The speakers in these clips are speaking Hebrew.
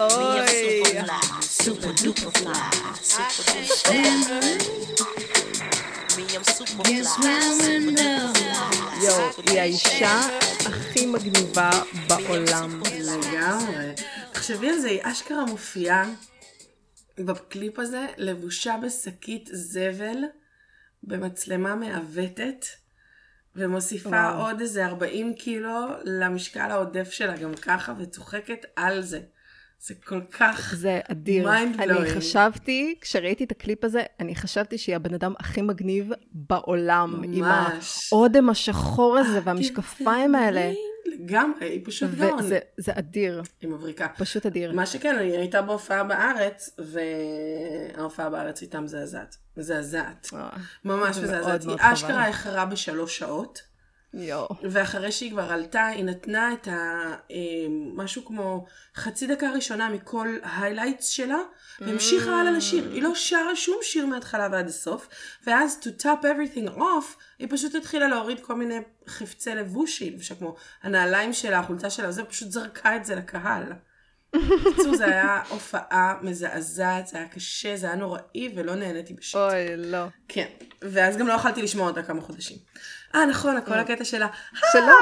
אוי. super duper fly, super duper Me, I'm super fly. יואו, היא האישה הכי מגניבה בעולם. לגמרי. תחשבי על זה, היא אשכרה מופיעה בקליפ הזה, לבושה בשקית זבל, במצלמה מעוותת, ומוסיפה וואו. עוד איזה 40 קילו למשקל העודף שלה גם ככה, וצוחקת על זה. זה כל כך... זה אדיר. Mind אני blowing. חשבתי, כשראיתי את הקליפ הזה, אני חשבתי שהיא הבן אדם הכי מגניב בעולם. עם ממש. האודם השחור הזה והמשקפיים האלה. לגמרי, היא פשוט גאון. וזה זה אדיר, היא מבריקה. פשוט אדיר. מה שכן, היא הייתה בהופעה בארץ, וההופעה בארץ הייתה מזעזעת. מזעזעת. אה, ממש זה מזעזעת. היא. אשכרה איחרה בשלוש שעות, יואו. ואחרי שהיא כבר עלתה, היא נתנה את ה... אה, משהו כמו חצי דקה ראשונה מכל ההיילייטס שלה, והמשיכה הלאה לשיר. היא לא שרה שום שיר מההתחלה ועד הסוף, ואז to top everything off, היא פשוט התחילה להוריד כל מיני חפצי לבוש שהיא לבשה, כמו הנעליים שלה, החולצה שלה, וזה, פשוט זרקה את זה לקהל. בקיצור, זה היה הופעה מזעזעת, זה היה קשה, זה היה נוראי, ולא נהניתי בשט. אוי, לא. כן, ואז גם לא יכולתי לשמוע אותה כמה חודשים. אה, נכון, כל הקטע שלה, שלום.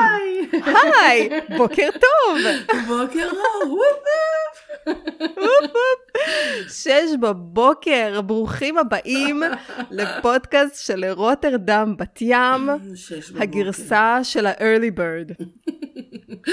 היי, בוקר טוב. בוקר וופ שש בבוקר, ברוכים הבאים לפודקאסט של רוטרדם בת ים. הגרסה של ה-early bird.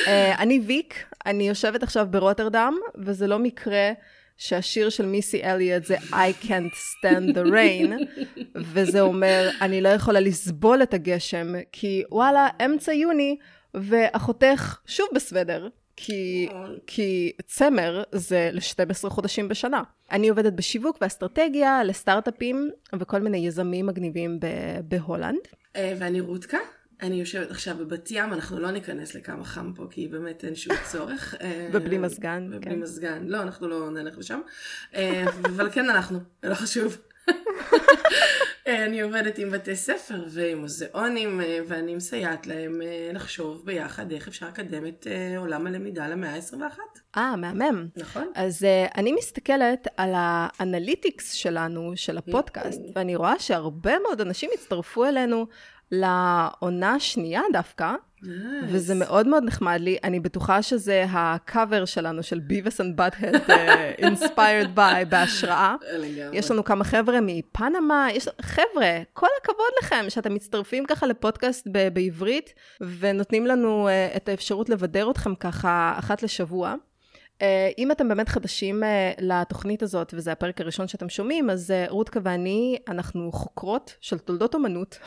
אה, אני ויק, אני יושבת עכשיו ברוטרדם, וזה לא מקרה שהשיר של מיסי אליוט זה I can't stand the rain, וזה אומר, אני לא יכולה לסבול את הגשם, כי וואלה, אמצע יוני, ואחותך שוב בסוודר. כי, כי צמר זה ל-12 חודשים בשנה. אני עובדת בשיווק ואסטרטגיה לסטארט-אפים וכל מיני יזמים מגניבים בהולנד. אה, ואני רותקה, אני יושבת עכשיו בבת ים, אנחנו לא ניכנס לכמה חם פה, כי באמת אין שום צורך. אה, ובלי מזגן, ובלי כן. מזגן, לא, אנחנו לא נלך לשם. אה, אבל כן זה לא חשוב. אה, אני עובדת עם בתי ספר ועם מוזיאונים, ואני מסייעת להם לחשוב ביחד איך אפשר לקדם את עולם הלמידה למאה ה-21. אה, מהמם. נכון? אז אה, אני מסתכלת על ה analytics שלנו, של הפודקאסט, ואני רואה שהרבה מאוד אנשים הצטרפו אלינו לעונה השנייה דווקא, וזה מאוד מאוד נחמד לי. אני בטוחה שזה הקאבר שלנו, של Beavis and Butt-Head, inspired by, בהשראה. יש לנו כמה חבר'ה מפנמה, יש... חבר'ה, כל הכבוד לכם שאתם מצטרפים ככה לפודקאסט ב- בעברית, ונותנים לנו uh, את האפשרות לבדר אתכם ככה אחת לשבוע. Uh, אם אתם באמת חדשים uh, לתוכנית הזאת, וזה הפרק הראשון שאתם שומעים, אז uh, רותקה ואני, אנחנו חוקרות של תולדות אומנות.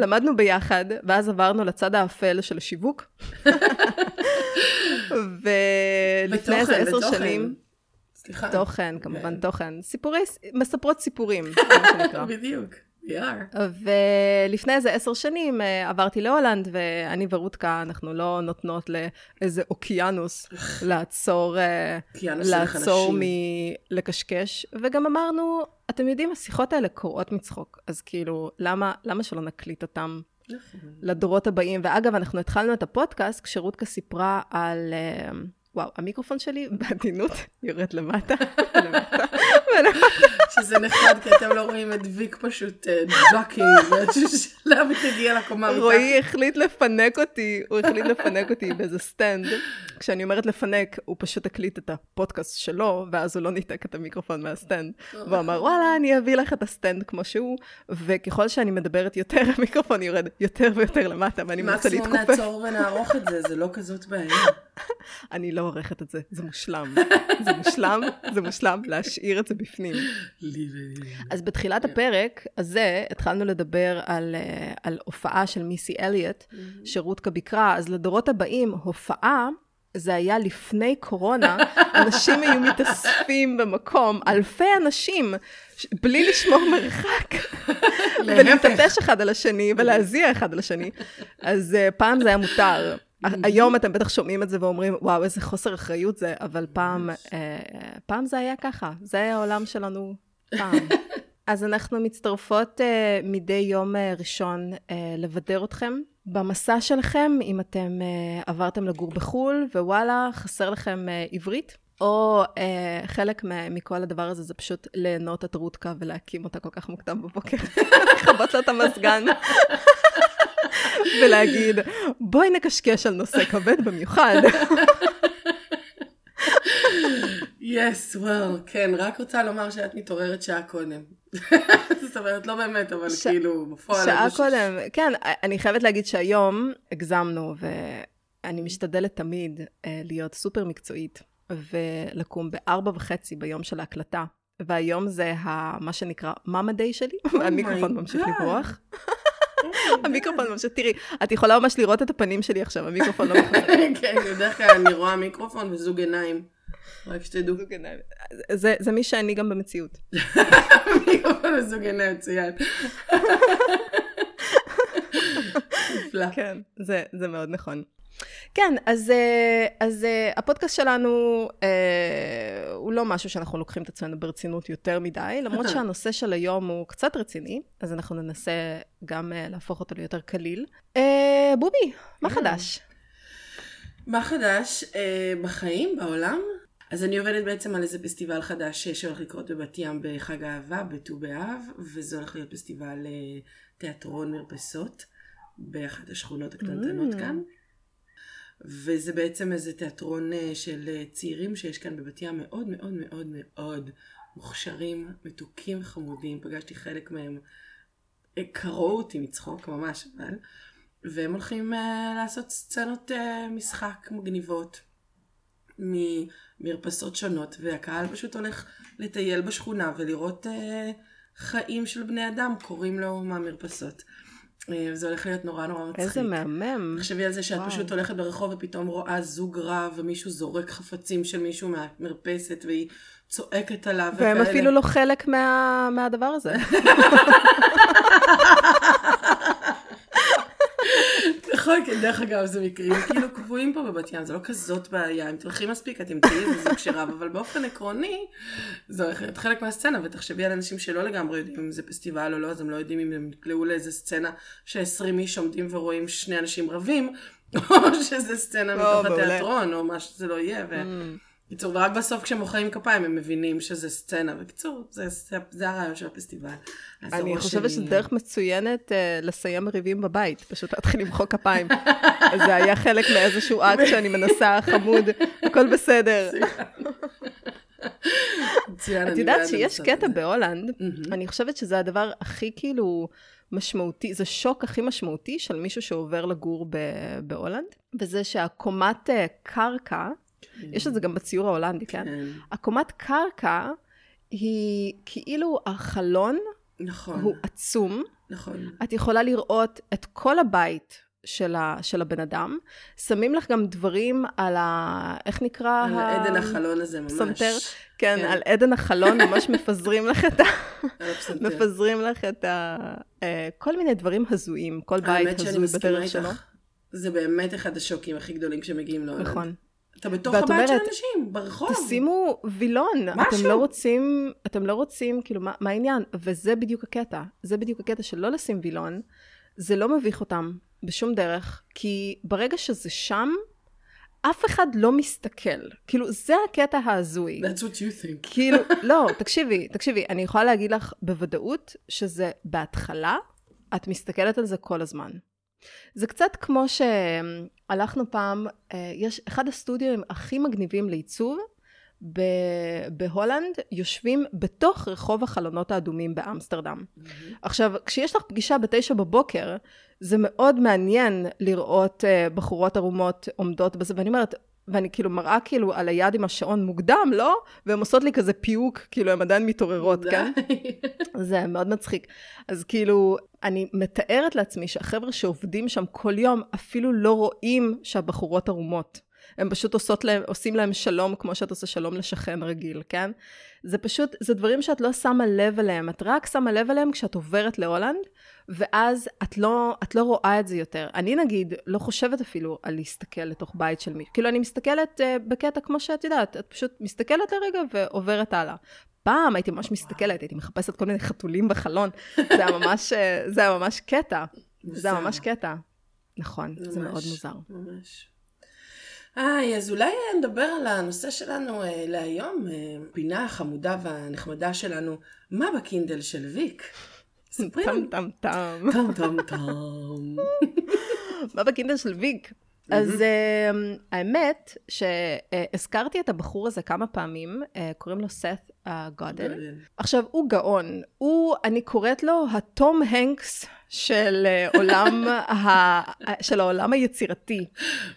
למדנו ביחד, ואז עברנו לצד האפל של השיווק. ולפני איזה עשר. שנים... סליחה. תוכן, כמובן תוכן. סיפורי, מספרות סיפורים, מה שנקרא. בדיוק. Are. ולפני איזה עשר שנים אה, עברתי להולנד, ואני ורותקה, אנחנו לא נותנות לאיזה אוקיינוס לעצור, אה, לעצור. מלקשקש. וגם אמרנו, אתם יודעים, השיחות האלה קורעות מצחוק, אז כאילו, למה, למה שלא נקליט אותם. לדורות הבאים? ואגב, אנחנו התחלנו את הפודקאסט כשרותקה סיפרה על... אה, וואו, המיקרופון שלי בעדינות יורד למטה, למטה, ולמטה. שזה נחמד, כי אתם לא רואים את ויק פשוט ducking, באיזשהו שלב היא תגיע לקומה מתחת. רועי החליט לפנק אותי, הוא החליט לפנק אותי באיזה stand. כשאני אומרת לפנק, הוא פשוט הקליט את הפודקאסט שלו, ואז הוא לא ניתק את המיקרופון מה stand. והוא אמר, וואלה, אני אביא לך את ה stand כמו שהוא, וככל שאני מדברת יותר, המיקרופון יורד יותר ויותר למטה, ואני מנסה מקסימום להתכופף. נעצור ונערוך את זה, זה לא כזאת בעיה. אני לא עורכת את זה, זה מושלם. זה מושלם, זה מושלם להשאיר את זה בפנים. אז בתחילת הפרק הזה התחלנו לדבר על, אה, על הופעה של מיסי אליוט, שרותקה ביקרה, אז לדורות הבאים, הופעה, זה היה לפני קורונה, אנשים היו מתאספים במקום, אלפי אנשים, בלי לשמור מרחק, ולהתעטש אחד על השני, ולהזיע אחד על השני. אז אה, פעם זה היה מותר. היום אתם בטח שומעים את זה ואומרים, וואו, איזה חוסר אחריות זה, אבל פעם, אה, פעם זה היה ככה, זה היה העולם שלנו פעם. אז אנחנו מצטרפות uh, מדי יום uh, ראשון uh, לבדר אתכם במסע שלכם, אם אתם uh, עברתם לגור בחו"ל, ווואלה, חסר לכם uh, עברית. או אה, חלק מכל הדבר הזה זה פשוט ליהנות את רותקה ולהקים אותה כל כך מוקדם בבוקר, לכבות לה את המזגן, ולהגיד, בואי נקשקש על נושא כבד במיוחד. יס, yes, וואו, well, כן, רק רוצה לומר שאת מתעוררת שעה קודם. זאת אומרת, לא באמת, אבל ש... כאילו, בפועל... שעה קודם, כן, אני חייבת להגיד שהיום הגזמנו, ואני משתדלת תמיד אה, להיות סופר מקצועית, ולקום בארבע וחצי ביום של ההקלטה. והיום זה ה, מה שנקרא מאמה דיי שלי, oh והמיקרופון ממשיך לברוח. המיקרופון ממשיך, תראי, את יכולה ממש לראות את הפנים שלי עכשיו, המיקרופון לא מחזק. כן, בדרך כלל אני רואה מיקרופון וזוג עיניים. רק שתדעו. זה, זה מי שאני גם במציאות. מיקרופון וזוג עיניים מצוין. נפלא. כן, זה, זה מאוד נכון. כן, אז, אה, אז אה, הפודקאסט שלנו אה, הוא לא משהו שאנחנו לוקחים את עצמנו ברצינות יותר מדי, למרות שהנושא של היום הוא קצת רציני, אז אנחנו ננסה גם להפוך אותו ליותר קליל. בובי, מה חדש? מה חדש בחיים, בעולם? אז אני עובדת בעצם על איזה פסטיבל חדש שהולך לקרות בבת ים בחג האהבה, בט"ו באב, וזה הולך להיות פסטיבל תיאטרון מרפסות באחת השכונות הקטנטנות mm. כאן. וזה בעצם איזה תיאטרון אה, של אה, צעירים שיש כאן בבת ים מאוד מאוד מאוד מאוד מוכשרים, מתוקים חמודים, פגשתי חלק מהם, אה, קראו אותי מצחוק ממש אבל, והם הולכים uh, לעשות סצנות uh, משחק מגניבות ממרפסות שונות, והקהל פשוט הולך לטייל בשכונה ולראות uh, חיים של בני אדם קוראים לו מהמרפסות. אה, זה הולך להיות נורא נורא מצחיק. איזה מהמם. תחשבי על זה שאת וואו. פשוט הולכת ברחוב ופתאום רואה זוג רב ומישהו זורק חפצים של מישהו מהמרפסת והיא צועקת עליו והם וכאלה. אפילו לא חלק מה... מהדבר הזה. נכון, כן, דרך אגב, זה מקרים כאילו קבועים פה בבת ים, זה לא כזאת בעיה, אם תלכי מספיק, את תמצאי איזה זוג שרב, אבל באופן עקרוני, זה הולך להיות חלק מהסצנה, ותחשבי על אנשים שלא לגמרי יודעים אם זה פסטיבל או לא, אז הם לא יודעים אם הם נקלעו לאיזה סצנה ש-20 איש עומדים ורואים שני אנשים רבים, או שזה סצנה מתוך התיאטרון, או מה שזה לא יהיה, ו... בקיצור, ורק בסוף כשהם מוחאים כפיים הם מבינים שזה סצנה. בקיצור, זה, זה, זה הרעיון של הפסטיבל. אני חושבת שזו דרך מצוינת uh, לסיים מריבים בבית, פשוט להתחיל למחוא כפיים. זה היה חלק מאיזשהו אקט שאני מנסה, חמוד, הכל בסדר. את יודעת שיש קטע בהולנד, אני חושבת שזה הדבר הכי כאילו משמעותי, זה שוק הכי משמעותי של מישהו שעובר לגור בהולנד, וזה שהקומת אה, קרקע. יש את זה גם בציור ההולנדי, כן? כן. הקומת קרקע היא כאילו החלון נכון. הוא עצום. נכון. את יכולה לראות את כל הבית של, ה, של הבן אדם. שמים לך גם דברים על ה... איך נקרא? על ה... עדן החלון הזה ממש. פסנתר. כן, כן, על עדן החלון ממש מפזרים לך את ה... מפזרים לך את ה... אה, כל מיני דברים הזויים. כל בית הזוי בדרך שלו. זה באמת אחד השוקים הכי גדולים כשמגיעים להולנד. נכון. אתה בתוך הבית אומרת, של אנשים, ברחוב. תשימו וילון. משהו. אתם לא רוצים, אתם לא רוצים, כאילו, מה, מה העניין? וזה בדיוק הקטע. זה בדיוק הקטע של לא לשים וילון. זה לא מביך אותם בשום דרך, כי ברגע שזה שם, אף אחד לא מסתכל. כאילו, זה הקטע ההזוי. That's what you think. כאילו, לא, תקשיבי, תקשיבי, אני יכולה להגיד לך בוודאות שזה בהתחלה, את מסתכלת על זה כל הזמן. זה קצת כמו שהלכנו פעם, אה, יש אחד הסטודיו הכי מגניבים לעיצוב, בהולנד יושבים בתוך רחוב החלונות האדומים באמסטרדם. Mm-hmm. עכשיו, כשיש לך פגישה בתשע בבוקר, זה מאוד מעניין לראות uh, בחורות ערומות עומדות בזה, ואני אומרת, ואני כאילו מראה כאילו על היד עם השעון מוקדם, לא? והן עושות לי כזה פיוק, כאילו הן עדיין מתעוררות, כן? זה מאוד מצחיק. אז כאילו, אני מתארת לעצמי שהחבר'ה שעובדים שם כל יום אפילו לא רואים שהבחורות ערומות. הם פשוט עושות להם, עושים להם שלום כמו שאת עושה שלום לשכן רגיל, כן? זה פשוט, זה דברים שאת לא שמה לב אליהם, את רק שמה לב אליהם כשאת עוברת להולנד, ואז את לא, את לא רואה את זה יותר. אני נגיד לא חושבת אפילו על להסתכל לתוך בית של מישהו. כאילו אני מסתכלת uh, בקטע כמו שאת יודעת, את פשוט מסתכלת לרגע ועוברת הלאה. פעם הייתי ממש מסתכלת, הייתי מחפשת כל מיני חתולים בחלון. זה היה ממש, אה, זה היה ממש קטע. זה היה ממש קטע. נכון, זה מאוד מוזר. ממש. היי, אז אולי נדבר על הנושא שלנו אה, להיום, אה, פינה החמודה והנחמדה שלנו, מה בקינדל של ויק? ספרי לנו. טם טם טם. טם טם טם. מה בקינדל של ויק? אז אה, האמת שהזכרתי את הבחור הזה כמה פעמים, אה, קוראים לו סת' גודין. עכשיו, הוא גאון. הוא, אני קוראת לו ה טום הנקס של uh, עולם, ה, של העולם היצירתי.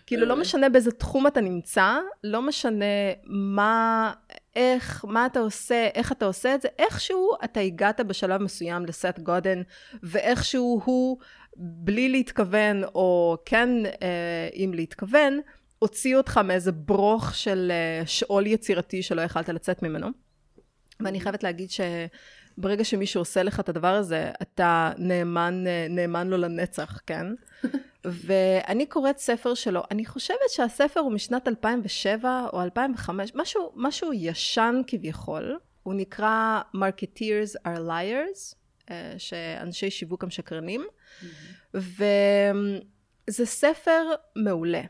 כאילו, לא משנה באיזה תחום אתה נמצא, לא משנה מה, איך, מה אתה עושה, איך אתה עושה את זה, איכשהו אתה הגעת בשלב מסוים לסט גודן, ואיכשהו הוא... בלי להתכוון, או כן אה, אם להתכוון, הוציא אותך מאיזה ברוך של אה, שאול יצירתי שלא יכלת לצאת ממנו. ואני חייבת להגיד שברגע שמישהו עושה לך את הדבר הזה, אתה נאמן, אה, נאמן לו לנצח, כן? ואני קוראת ספר שלו, אני חושבת שהספר הוא משנת 2007 או 2005, משהו, משהו ישן כביכול, הוא נקרא Marketeers are Liars, אה, שאנשי שיווק הם שקרנים. Mm-hmm. וזה ספר מעולה.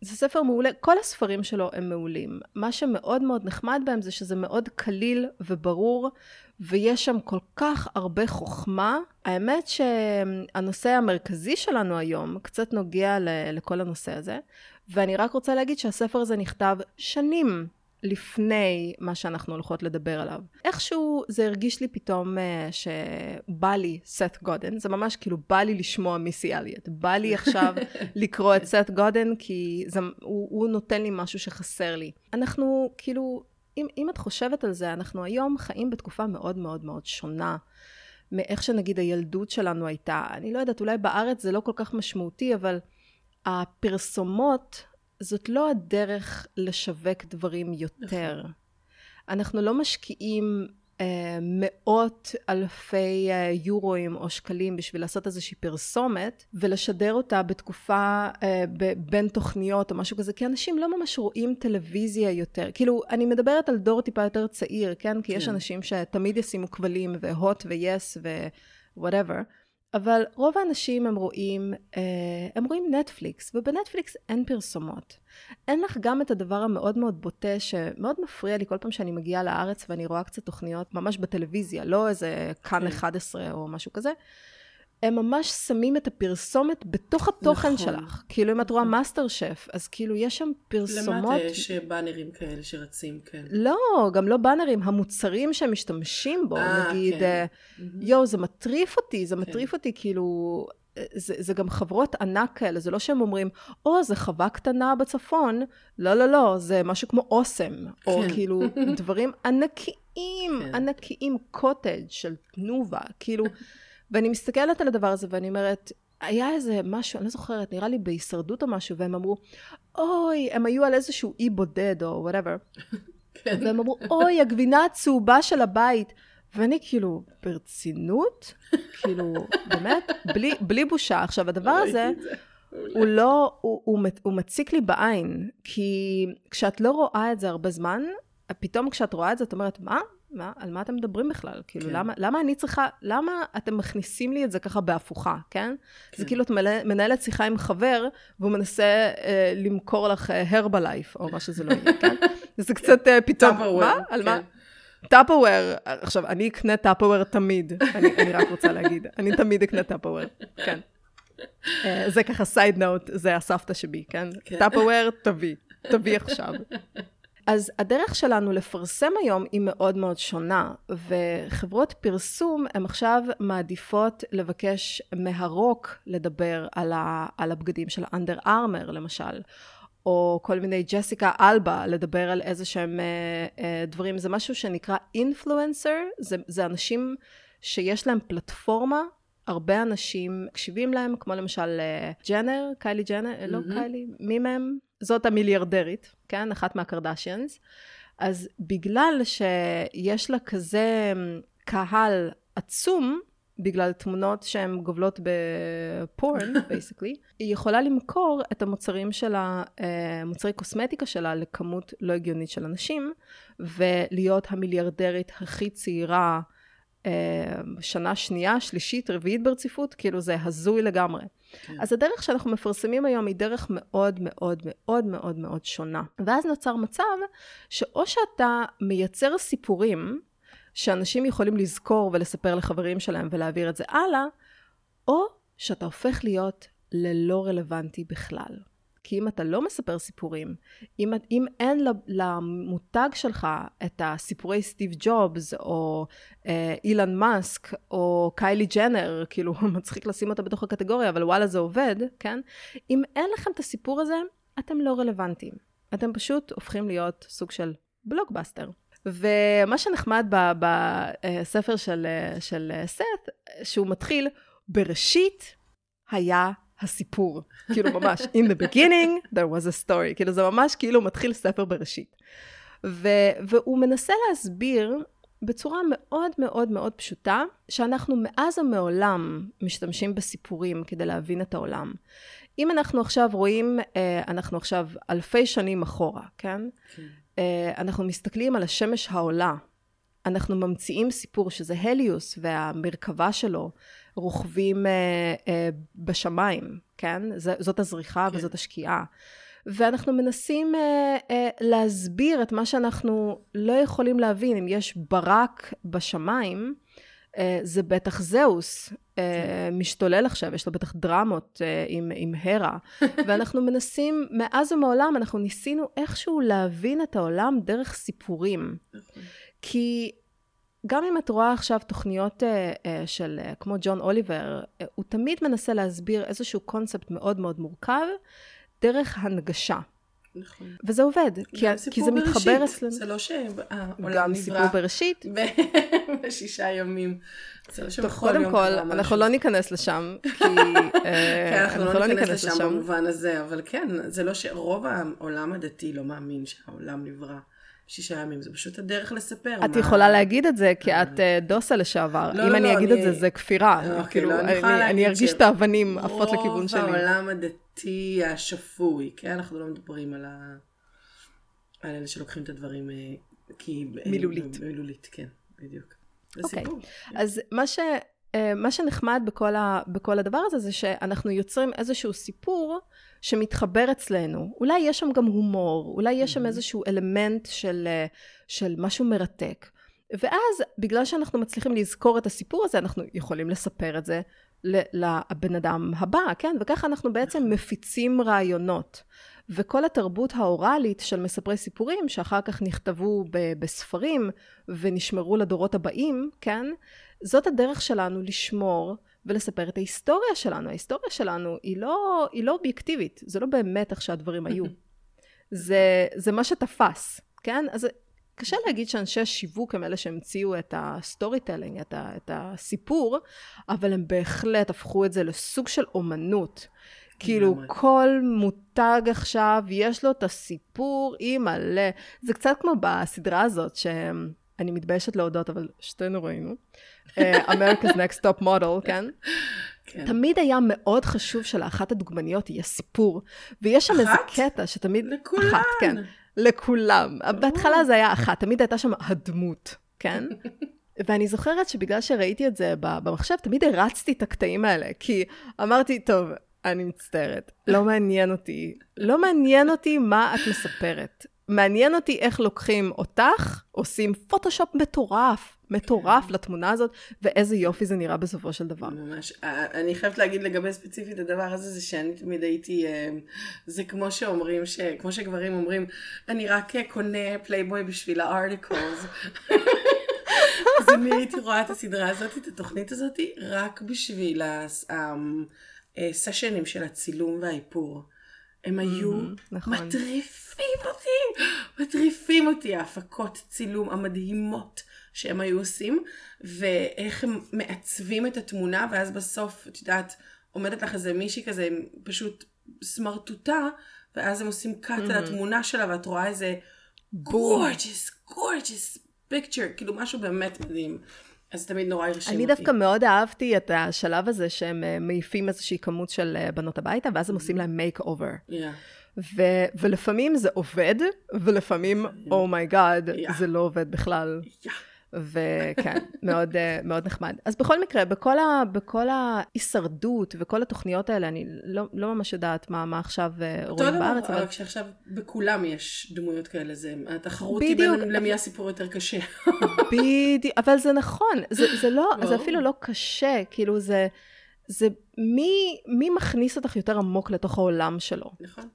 זה ספר מעולה, כל הספרים שלו הם מעולים. מה שמאוד מאוד נחמד בהם זה שזה מאוד קליל וברור, ויש שם כל כך הרבה חוכמה. האמת שהנושא המרכזי שלנו היום קצת נוגע לכל הנושא הזה, ואני רק רוצה להגיד שהספר הזה נכתב שנים לפני מה שאנחנו הולכות לדבר עליו. איכשהו זה הרגיש לי פתאום uh, שבא לי סט גודן, זה ממש כאילו בא לי לשמוע מיסי אליוט, בא לי עכשיו לקרוא את סט גודן כי זה, הוא, הוא נותן לי משהו שחסר לי. אנחנו כאילו, אם, אם את חושבת על זה, אנחנו היום חיים בתקופה מאוד מאוד מאוד שונה. מאיך שנגיד הילדות שלנו הייתה. אני לא יודעת, אולי בארץ זה לא כל כך משמעותי, אבל הפרסומות זאת לא הדרך לשווק דברים יותר. נכון. אנחנו לא משקיעים אה, מאות אלפי אה, יורואים או שקלים בשביל לעשות איזושהי פרסומת ולשדר אותה בתקופה אה, ב- בין תוכניות או משהו כזה, כי אנשים לא ממש רואים טלוויזיה יותר. כאילו, אני מדברת על דור טיפה יותר צעיר, כן? כי כן. יש אנשים שתמיד ישימו כבלים והוט ויס whatever. אבל רוב האנשים הם רואים, אה, הם רואים נטפליקס, ובנטפליקס אין פרסומות. אין לך גם את הדבר המאוד מאוד בוטה, שמאוד מפריע לי כל פעם שאני מגיעה לארץ ואני רואה קצת תוכניות ממש בטלוויזיה, לא איזה כאן 11 כן. או משהו כזה. הם ממש שמים את הפרסומת בתוך התוכן נכון. שלך. כאילו אם את רואה מאסטר נכון. שף, אז כאילו יש שם פרסומות... למטה יש באנרים כאלה שרצים, כן. לא, גם לא באנרים, המוצרים שהם משתמשים בו, אה, אה, נגיד, כן. uh, יואו, זה מטריף אותי, זה כן. מטריף אותי, כאילו... זה, זה גם חברות ענק כאלה, זה לא שהם אומרים, או, זה חווה קטנה בצפון, לא, לא, לא, זה משהו כמו אוסם, כן. או כאילו דברים ענקיים, כן. ענקיים, קוטג' של תנובה, כאילו... ואני מסתכלת על הדבר הזה ואני אומרת, היה איזה משהו, אני לא זוכרת, נראה לי בהישרדות או משהו, והם אמרו, אוי, הם היו על איזשהו אי בודד או whatever. כן. והם אמרו, אוי, הגבינה הצהובה של הבית. ואני כאילו, ברצינות? כאילו, באמת? בלי, בלי בושה. עכשיו, הדבר הזה, הוא לא, הוא, הוא, הוא מציק לי בעין, כי כשאת לא רואה את זה הרבה זמן, פתאום כשאת רואה את זה, את אומרת, מה? מה, על מה אתם מדברים בכלל? כאילו, כן. למה, למה אני צריכה, למה אתם מכניסים לי את זה ככה בהפוכה, כן? כן. זה כאילו את מנהלת שיחה עם חבר, והוא מנסה אה, למכור לך הרבלייף, אה, או מה שזה לא יהיה, כן? זה קצת אה, פתאום, מה? על כן. מה? טאפוור, עכשיו, אני אקנה טאפוור תמיד, אני, אני רק רוצה להגיד, אני תמיד אקנה טאפוור, כן. Uh, זה ככה side note, זה הסבתא שבי, כן? כן. טאפוור, תביא, תביא עכשיו. אז הדרך שלנו לפרסם היום היא מאוד מאוד שונה, וחברות פרסום הן עכשיו מעדיפות לבקש מה-Rock לדבר על, ה, על הבגדים של אנדר ארמר למשל, או כל מיני ג'סיקה אלבה לדבר על איזה שהם אה, אה, דברים. זה משהו שנקרא influencer, זה, זה אנשים שיש להם פלטפורמה הרבה אנשים מקשיבים להם, כמו למשל ג'נר, קיילי ג'נר, mm-hmm. לא קיילי, מי מהם? זאת המיליארדרית, כן? אחת מהקרדשיאנס. אז בגלל שיש לה כזה אמ, קהל עצום, בגלל תמונות שהן גובלות בפורן, basically, היא יכולה למכור את המוצרים שלה, אה, מוצרי קוסמטיקה שלה, לכמות לא הגיונית של אנשים, ולהיות המיליארדרית הכי צעירה אה, שנה שנייה, שלישית, רביעית ברציפות, כאילו זה הזוי לגמרי. כן. אז הדרך שאנחנו מפרסמים היום היא דרך מאוד מאוד מאוד מאוד מאוד שונה. ואז נוצר מצב שאו שאתה מייצר סיפורים שאנשים יכולים לזכור ולספר לחברים שלהם ולהעביר את זה הלאה, או שאתה הופך להיות ללא רלוונטי בכלל. כי אם אתה לא מספר סיפורים, אם, אם אין למותג שלך את הסיפורי סטיב ג'ובס, או אה, אילן מאסק, או קיילי ג'נר, כאילו מצחיק לשים אותה בתוך הקטגוריה, אבל וואלה זה עובד, כן? אם אין לכם את הסיפור הזה, אתם לא רלוונטיים. אתם פשוט הופכים להיות סוג של בלוקבאסטר. ומה שנחמד בספר של, של סת, שהוא מתחיל, בראשית היה הסיפור. כאילו ממש, in the beginning there was a story. כאילו זה ממש כאילו מתחיל ספר בראשית. ו, והוא מנסה להסביר בצורה מאוד מאוד מאוד פשוטה, שאנחנו מאז ומעולם משתמשים בסיפורים כדי להבין את העולם. אם אנחנו עכשיו רואים, אה, אנחנו עכשיו אלפי שנים אחורה, כן? כן. אה, אנחנו מסתכלים על השמש העולה. אנחנו ממציאים סיפור שזה הליוס והמרכבה שלו רוכבים אה, אה, בשמיים, כן? ז, זאת הזריחה כן. וזאת השקיעה. ואנחנו מנסים אה, אה, להסביר את מה שאנחנו לא יכולים להבין. אם יש ברק בשמיים, אה, זה בטח זהוס אה, כן. משתולל עכשיו, יש לו בטח דרמות אה, עם, עם הרה. ואנחנו מנסים, מאז ומעולם, אנחנו ניסינו איכשהו להבין את העולם דרך סיפורים. נכון. כי גם אם את רואה עכשיו תוכניות uh, uh, של, uh, כמו ג'ון אוליבר, uh, הוא תמיד מנסה להסביר איזשהו קונספט מאוד מאוד מורכב, דרך הנגשה. נכון. וזה עובד, כי, כי זה בראשית. מתחבר אצלנו. זה לא שהעולם נברא. גם סיפור בראשית. בשישה ימים. זה לא טוב, קודם כל, אנחנו לא ניכנס לשם, כי... כן, אנחנו לא, לא ניכנס לשם במובן הזה, אבל כן, זה לא שרוב העולם הדתי לא מאמין שהעולם נברא. שישה ימים, זה פשוט הדרך לספר. את מה... יכולה להגיד את זה, כי את אה, דוסה לשעבר. לא, אם לא, אני לא, אגיד אני... את זה, זה כפירה. אוקיי, כאילו, לא, אני, אני, אני ארגיש את האבנים עפות לכיוון שלי. רוב העולם הדתי השפוי, כן? אנחנו לא מדברים על, ה... על אלה שלוקחים את הדברים אה, כי... מילולית. מילולית, כן, בדיוק. זה אוקיי. סיפור. כן. אז מה ש... אה, מה שנחמד בכל, ה, בכל הדבר הזה, זה שאנחנו יוצרים איזשהו סיפור שמתחבר אצלנו. אולי יש שם גם הומור, אולי יש שם איזשהו אלמנט של, אה, של משהו מרתק. ואז, בגלל שאנחנו מצליחים לזכור את הסיפור הזה, אנחנו יכולים לספר את זה לבן אדם הבא, כן? וככה אנחנו בעצם נכון. מפיצים רעיונות. וכל התרבות האוראלית של מספרי סיפורים, שאחר כך נכתבו בספרים ונשמרו לדורות הבאים, כן? זאת הדרך שלנו לשמור ולספר את ההיסטוריה שלנו. ההיסטוריה שלנו היא לא, היא לא אובייקטיבית, זה לא באמת איך שהדברים היו. זה, זה מה שתפס, כן? אז קשה להגיד שאנשי השיווק הם אלה שהמציאו את ה storytelling, את, את הסיפור, אבל הם בהחלט הפכו את זה לסוג של אומנות. כאילו כל מותג עכשיו יש לו את הסיפור עם מלא. זה קצת כמו בסדרה הזאת שאני מתביישת להודות, אבל שתינו ראינו. אה, America's Next Top Model, כן? כן. תמיד היה מאוד חשוב שלאחת הדוגמניות יהיה סיפור. ויש שם אחת? איזה קטע שתמיד... לכולן. אחת, כן. לכולם. בהתחלה זה היה אחת, תמיד הייתה שם הדמות, כן? ואני זוכרת שבגלל שראיתי את זה במחשב, תמיד הרצתי את הקטעים האלה, כי אמרתי, טוב, אני מצטערת, לא מעניין אותי, לא מעניין אותי מה את מספרת. מעניין אותי איך לוקחים אותך, עושים פוטושופ מטורף, מטורף. לתמונה הזאת, ואיזה יופי זה נראה בסופו של דבר. ממש. אני חייבת להגיד לגבי ספציפית הדבר הזה, זה שאני תמיד הייתי, אה, זה כמו שאומרים, ש, כמו שגברים אומרים, אני רק קונה פלייבוי בשביל ה articles. אז אני הייתי רואה את הסדרה הזאת, את התוכנית הזאת, רק בשביל הסשנים אה, של הצילום והאיפור. הם היו נכון. מטריפים אותי, מטריפים אותי, ההפקות צילום המדהימות שהם היו עושים, ואיך הם מעצבים את התמונה, ואז בסוף, את יודעת, עומדת לך איזה מישהי כזה, פשוט סמרטוטה, ואז הם עושים cut mm-hmm. על התמונה שלה, ואת רואה איזה gorgeous, gorgeous picture, כאילו משהו באמת מדהים. אז תמיד נורא הרשים אותי. אני דווקא מאוד אהבתי את השלב הזה שהם אה, מעיפים איזושהי כמות של אה, בנות הביתה, ואז הם עושים להם makeover. ו- ולפעמים זה עובד, ולפעמים, oh my God, זה לא עובד בכלל. Yeah. וכן, מאוד, אה, מאוד נחמד. אז בכל מקרה, בכל, ה, בכל ההישרדות וכל התוכניות האלה, אני לא, לא ממש יודעת מה, מה עכשיו אה, רואים דבר, בארץ. אבל כשעכשיו בכולם יש דמויות כאלה, זה, התחרות היא בין למי הסיפור יותר קשה. בדיוק, אבל זה נכון, זה, זה, לא, זה אפילו לא קשה, כאילו זה, זה מי, מי מכניס אותך יותר עמוק לתוך העולם שלו. נכון.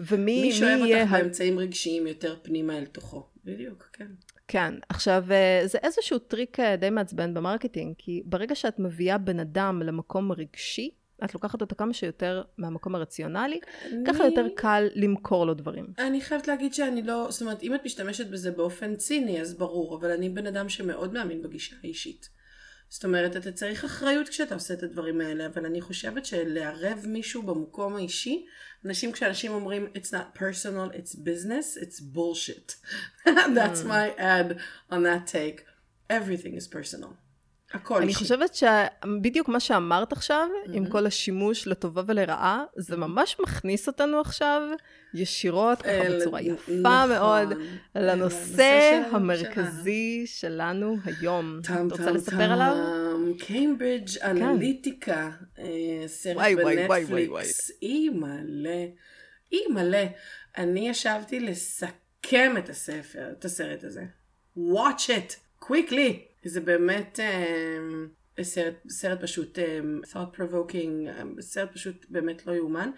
ומי מי שואב אותך באמצעים רגשיים יותר פנימה אל תוכו. בדיוק, כן. כן, עכשיו אה, זה איזשהו טריק אה, די מעצבן ב marketing, כי ברגע שאת מביאה בן אדם למקום רגשי, את לוקחת אותו כמה שיותר מהמקום הרציונלי, אני... ככה יותר קל למכור לו דברים. אני חייבת להגיד שאני לא, זאת אומרת, אם את משתמשת בזה באופן ציני, אז ברור, אבל אני בן אדם שמאוד מאמין בגישה האישית. זאת אומרת, אתה צריך אחריות כשאתה עושה את הדברים האלה, אבל אני חושבת שלערב מישהו במקום האישי, אנשים, כשאנשים אומרים, it's not personal, it's business, it's bullshit. That's mm. my ad on that take. Everything is personal. הכל אני חושבת שבדיוק מה שאמרת עכשיו, mm-hmm. עם כל השימוש לטובה ולרעה, זה ממש מכניס אותנו עכשיו ישירות, ככה בצורה יפה נכון, מאוד, לנושא המרכזי שלנו היום. טם, את רוצה לספר עליו? קיימברידג' כן. אנליטיקה, סרט בנטפליקס. אי מלא, אי מלא. אני ישבתי לסכם את הספר, את הסרט הזה. watch it, quickly. זה באמת אה, סרט, סרט פשוט אה, thought provoking, אה, סרט פשוט באמת לא יאומן.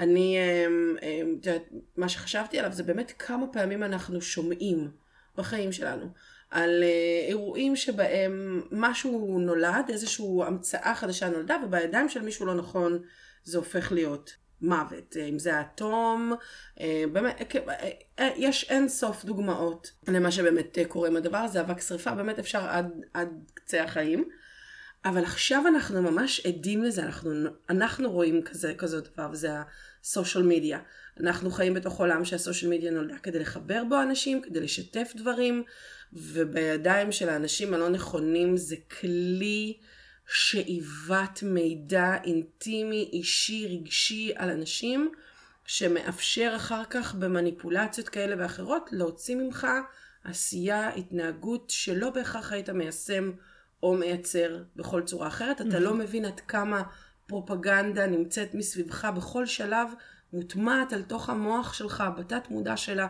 אני, אה, אה, יודעת, מה שחשבתי עליו זה באמת כמה פעמים אנחנו שומעים בחיים שלנו. על uh, אירועים שבהם משהו נולד, איזושהי המצאה חדשה נולדה, ובידיים של מישהו לא נכון זה הופך להיות מוות. אם זה האטום, אה, באמת, אה, אה, יש אין סוף דוגמאות למה שבאמת קורה עם הדבר הזה, אבק שרפה באמת אפשר עד, עד קצה החיים. אבל עכשיו אנחנו ממש עדים לזה, אנחנו, אנחנו רואים כזה, כזה דבר, וזה הסושיאל מדיה. אנחנו חיים בתוך עולם שהסושיאל מדיה נולדה כדי לחבר בו אנשים, כדי לשתף דברים, ובידיים של האנשים הלא נכונים זה כלי שאיבת מידע אינטימי, אישי, רגשי על אנשים, שמאפשר אחר כך במניפולציות כאלה ואחרות להוציא ממך עשייה, התנהגות שלא בהכרח היית מיישם או מייצר בכל צורה אחרת. אתה לא מבין עד כמה פרופגנדה נמצאת מסביבך בכל שלב, מוטמעת על תוך המוח שלך, בתת מודע שלה,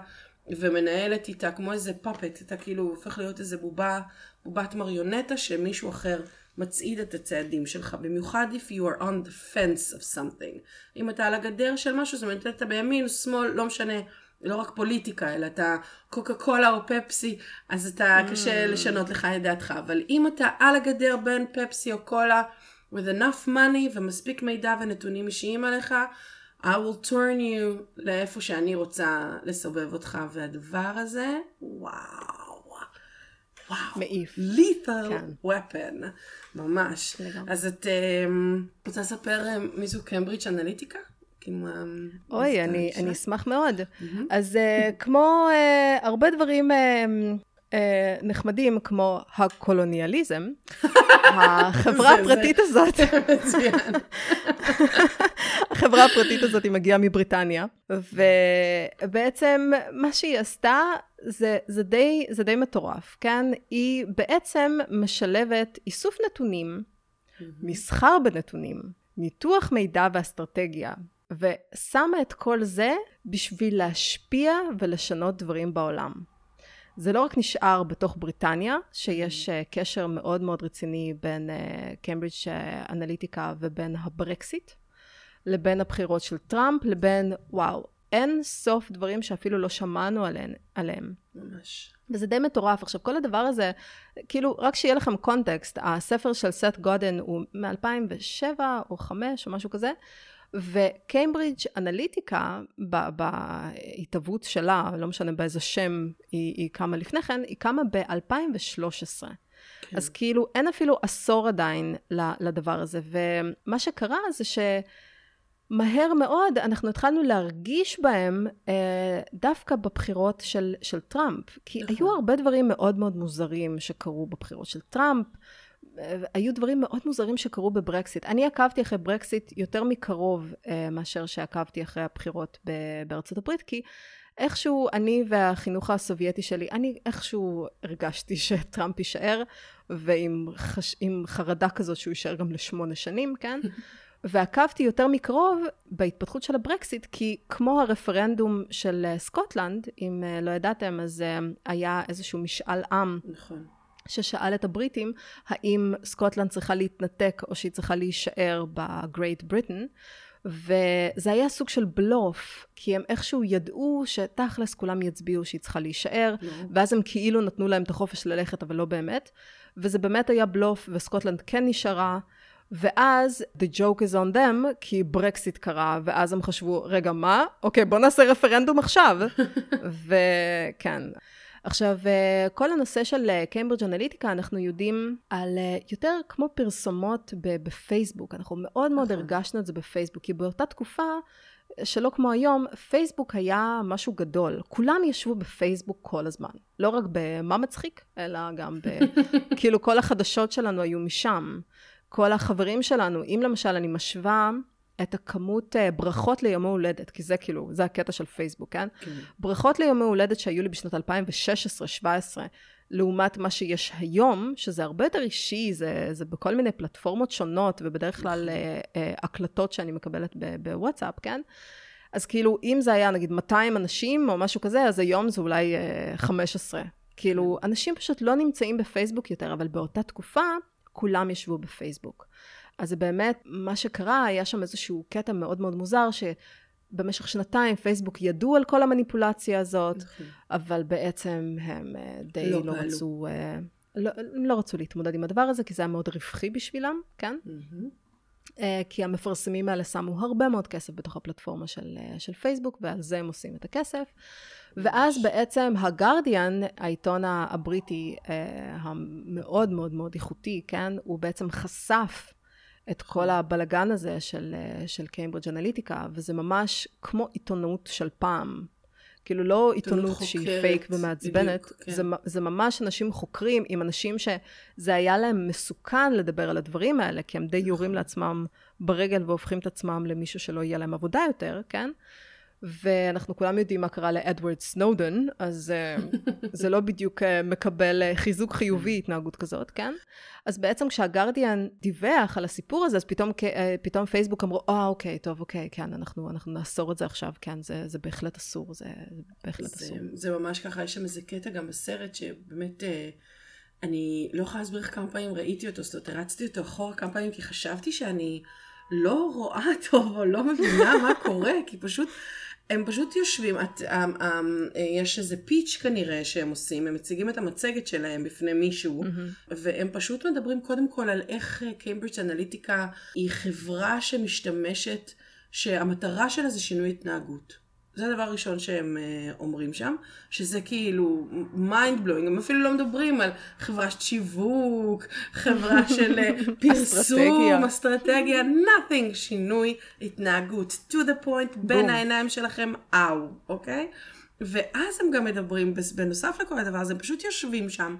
ומנהלת איתה כמו איזה פאפט, אתה כאילו הופך להיות איזה בובה, בובת מריונטה שמישהו אחר מצעיד את הצעדים שלך, במיוחד if you are on the fence of something. אם אתה על הגדר של משהו, זאת אומרת, אתה בימין, שמאל, לא משנה, לא רק פוליטיקה, אלא אתה קוקה קולה או פפסי, אז אתה mm. קשה לשנות לך את דעתך. אבל אם אתה על הגדר בין פפסי או קולה, with enough money ומספיק מידע ונתונים אישיים עליך, I will turn you לאיפה שאני רוצה לסובב אותך, והדבר הזה, וואו. וואו. מעיף. lethal כן. weapon. ממש. לגמרי. אז את uh, רוצה לספר מי זו קמברידג' אנליטיקה? כאילו, אוי, אני, אני אשמח מאוד. Mm-hmm. אז uh, כמו uh, הרבה דברים uh, uh, נחמדים, כמו הקולוניאליזם, החברה הפרטית הזאת, החברה הפרטית הזאת היא מגיעה מבריטניה, ובעצם מה שהיא עשתה זה, זה, די, זה די מטורף, כן? היא בעצם משלבת איסוף נתונים. מסחר בנתונים, ניתוח מידע ואסטרטגיה, ושמה את כל זה בשביל להשפיע ולשנות דברים בעולם. זה לא רק נשאר בתוך בריטניה, שיש mm-hmm. קשר מאוד מאוד רציני בין קיימברידג' uh, אנליטיקה ובין הברקסיט, לבין הבחירות של טראמפ, לבין, וואו, אין סוף דברים שאפילו לא שמענו עליהם. עליהם. ממש. וזה די מטורף. עכשיו, כל הדבר הזה, כאילו, רק שיהיה לכם קונטקסט, הספר של סט גודן הוא מ-2007 או 2005 או משהו כזה, וקיימברידג' אנליטיקה, בהתהוות שלה, לא משנה באיזה שם היא, היא קמה לפני כן, היא קמה ב-2013. כן. אז כאילו, אין אפילו עשור עדיין לדבר הזה. ומה שקרה זה ש... מהר מאוד אנחנו התחלנו להרגיש בהם אה, דווקא בבחירות של, של טראמפ. כי נכון. היו הרבה דברים מאוד מאוד מוזרים שקרו בבחירות של טראמפ. היו דברים מאוד מוזרים שקרו בברקסיט. אני עקבתי אחרי ברקסיט יותר מקרוב אה, מאשר שעקבתי אחרי הבחירות בארצות הברית, כי איכשהו אני והחינוך הסובייטי שלי, אני איכשהו הרגשתי שטראמפ יישאר, ועם חש... חרדה כזאת שהוא יישאר גם לשמונה שנים, כן? ועקבתי יותר מקרוב בהתפתחות של הברקסיט, כי כמו הרפרנדום של אה, סקוטלנד, אם אה, לא ידעתם, אז היה איזשהו משאל עם. נכון. ששאל את הבריטים האם סקוטלנד צריכה להתנתק או שהיא צריכה להישאר ב Great Britain. וזה היה סוג של בלוף, כי הם איכשהו ידעו שתכלס כולם יצביעו שהיא צריכה להישאר, no. ואז הם כאילו נתנו להם את החופש ללכת, אבל לא באמת. וזה באמת היה בלוף, וסקוטלנד כן נשארה. ואז the joke is on them, כי ברקסיט קרה, ואז הם חשבו, רגע, מה? אוקיי, בוא נעשה רפרנדום עכשיו. וכן. עכשיו, כל הנושא של קיימברידג' אנליטיקה, אנחנו יודעים על יותר כמו פרסומות בפייסבוק. אנחנו מאוד מאוד נכון. הרגשנו את זה בפייסבוק, כי באותה תקופה, שלא כמו היום, פייסבוק היה משהו גדול. כולם ישבו בפייסבוק כל הזמן. לא רק במה מצחיק, אלא גם ב... כאילו כל החדשות שלנו היו משם. כל החברים שלנו, אם למשל אני משווה את הכמות uh, ברכות ליום ההולדת, כי זה כאילו, זה הקטע של פייסבוק, כן? כן. ברכות ליום ההולדת שהיו לי בשנת 2016-2017, לעומת מה שיש היום, שזה הרבה יותר אישי, זה, זה בכל מיני פלטפורמות שונות, ובדרך כלל uh, uh, הקלטות שאני מקבלת בוואטסאפ, כן? אז כאילו, אם זה היה נגיד 200 אנשים או משהו כזה, אז היום זה אולי uh, 15. כאילו, כן. אנשים פשוט לא נמצאים בפייסבוק יותר, אבל באותה תקופה, כולם ישבו בפייסבוק. אז זה באמת, מה שקרה, היה שם איזשהו קטע מאוד מאוד מוזר, שבמשך שנתיים פייסבוק ידעו על כל המניפולציה הזאת, נכון. אבל בעצם הם אה, די לא, לא רצו... אה, לא, לא רצו להתמודד עם הדבר הזה, כי זה היה מאוד רווחי בשבילם, כן? Mm-hmm. כי המפרסמים האלה שמו הרבה מאוד כסף בתוך הפלטפורמה של, של פייסבוק, ועל זה הם עושים את הכסף. ואז בעצם הגרדיאן, העיתון הבריטי המאוד מאוד מאוד איכותי, כן? הוא בעצם חשף את כל הבלגן הזה של, של קיימברידג' אנליטיקה, וזה ממש כמו עיתונות של פעם. כאילו לא עיתונות חוקרת, שהיא פייק ומעצבנת, בדיוק, כן. זה, זה ממש אנשים חוקרים עם אנשים שזה היה להם מסוכן לדבר על הדברים האלה, כי הם די יורים נכון. לעצמם ברגל והופכים את עצמם למישהו שלא יהיה להם עבודה יותר, כן? ואנחנו כולם יודעים מה קרה לאדוארד סנודן, אז uh, זה לא בדיוק uh, מקבל uh, חיזוק חיובי התנהגות כזאת, כן? אז בעצם כשהגרדיאן דיווח על הסיפור הזה, אז פתאום, פתאום פייסבוק אמרו, אה, oh, אוקיי, טוב, אוקיי, כן, אנחנו, אנחנו נאסור את זה עכשיו, כן, זה, זה בהחלט אסור, זה, זה בהחלט זה, אסור. זה ממש ככה, יש שם איזה קטע גם בסרט שבאמת... אני לא יכולה להסביר כמה פעמים ראיתי אותו, זאת אומרת, הרצתי אותו אחורה כמה פעמים, כי חשבתי שאני לא רואה טוב או לא מבינה מה קורה, כי פשוט הם פשוט יושבים, את, um, um, יש איזה פיץ' כנראה שהם עושים, הם מציגים את המצגת שלהם בפני מישהו, mm-hmm. והם פשוט מדברים קודם כל על איך קיימברידג' אנליטיקה היא חברה שמשתמשת, שהמטרה שלה זה שינוי התנהגות. זה הדבר הראשון שהם uh, אומרים שם, שזה כאילו mind blowing, הם אפילו לא מדברים על חברת שיווק, חברה של uh, פרסום, אסטרטגיה, nothing, שינוי התנהגות, to the point, בין העיניים שלכם, אאו, אוקיי? ואז הם גם מדברים, בנוסף לכל הדבר הזה, הם פשוט יושבים שם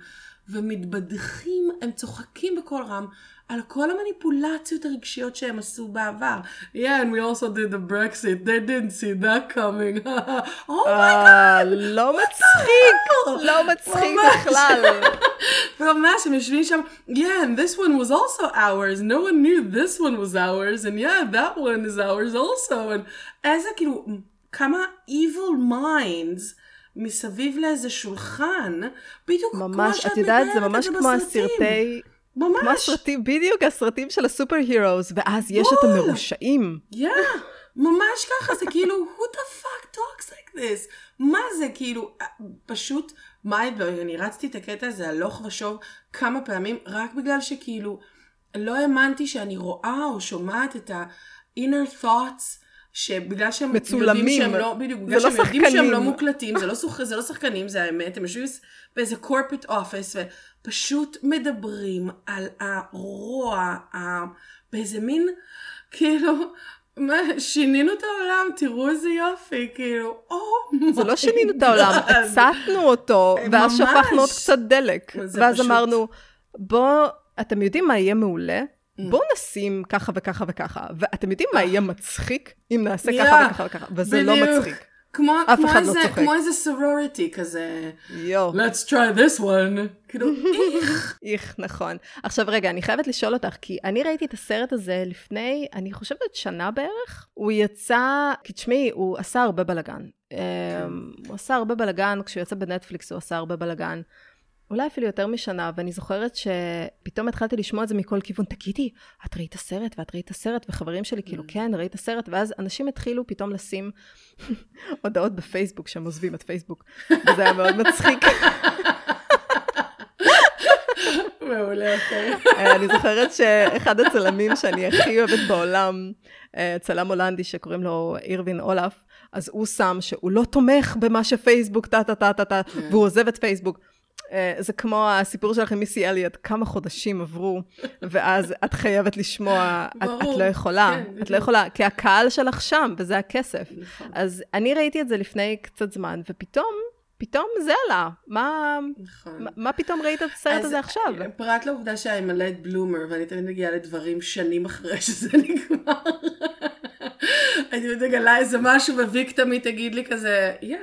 ומתבדחים, הם צוחקים בקול רם על כל המניפולציות הרגשיות שהם עשו בעבר. Yeah, and we also did the Brexit, they didn't see that coming. oh my god. לא מצחיק, לא מצחיק בכלל. ממש, הם יושבים שם, yeah, and this one was also ours, no one knew this one was ours, and yeah, that one is ours also, and איזה כאילו, כמה evil minds. מסביב לאיזה שולחן, בדיוק ממש, כמו שאת מתארת את זה בסרטים. ממש, את יודעת, זה ממש כמו הסרטי ממש. כמו הסרטים, בדיוק הסרטים של הסופר הירוס, ואז יש את המרושעים. יא, yeah, ממש ככה, זה כאילו, who the fuck talks like this? מה זה כאילו, אה, פשוט blowing, אני רצתי את הקטע הזה הלוך ושוב כמה פעמים, רק בגלל שכאילו, לא האמנתי שאני רואה או שומעת את ה-inner thoughts. שבגלל שהם מצולמים, יודעים שהם לא, בדיוק, בגלל לא שהם שחקנים. יודעים שהם לא מוקלטים, זה לא, שוח, זה לא שחקנים, זה האמת, הם יושבים באיזה corporate office ופשוט מדברים על הרוע, ה... באיזה מין, כאילו, מה, שינינו את העולם, תראו איזה יופי, כאילו, או oh זה לא שינינו את העולם, הצטנו אותו, ואז שפכנו עוד קצת דלק, ואז פשוט... אמרנו, בוא, אתם יודעים מה יהיה מעולה? Mm. בואו נשים ככה וככה וככה, ואתם יודעים מה יהיה מצחיק אם נעשה ככה וככה וככה, וזה לא מצחיק. כמו, אף כמו אחד איזה, לא צוחק. כמו איזה סורוריטי כזה, יואו. let's try this one, כאילו, איך. איך, נכון. עכשיו רגע, אני חייבת לשאול אותך, כי אני ראיתי את הסרט הזה לפני, אני חושבת שנה בערך. הוא יצא, כי תשמעי, הוא עשה הרבה בלאגן. כן. אמ, הוא עשה הרבה בלאגן, כשהוא יצא בנטפליקס הוא עשה הרבה בלאגן. אולי אפילו יותר משנה, ואני זוכרת שפתאום התחלתי לשמוע את זה מכל כיוון, תגידי, את ראית הסרט ואת ראית הסרט, וחברים שלי כאילו, כן, ראית הסרט, ואז אנשים התחילו פתאום לשים הודעות בפייסבוק שהם עוזבים את פייסבוק, וזה היה מאוד מצחיק. מעולה, אוקיי. אה, אני זוכרת שאחד הצלמים שאני הכי אוהבת בעולם, אה, צלם הולנדי שקוראים לו אירווין אולף, אז הוא שם שהוא לא תומך במה שפייסבוק טה טה טה טה טה, כן. והוא עוזב את פייסבוק. אה, זה כמו הסיפור שלך עם מיסי אליוט, כמה חודשים עברו, ואז את חייבת לשמוע, את, את לא יכולה, כן, את. לא יכולה, כי הקהל שלך שם, וזה הכסף. נכון. אז אני ראיתי את זה לפני קצת זמן, ופתאום, פתאום זה עלה. מה, נכון. מה, מה פתאום ראית את הסרט הזה עכשיו? פרט לעובדה שאני מלאת בלומר, ואני תמיד מגיעה לדברים שנים אחרי שזה נגמר. אני מגלה איזה משהו, וויק תמיד תגיד לי כזה, יא,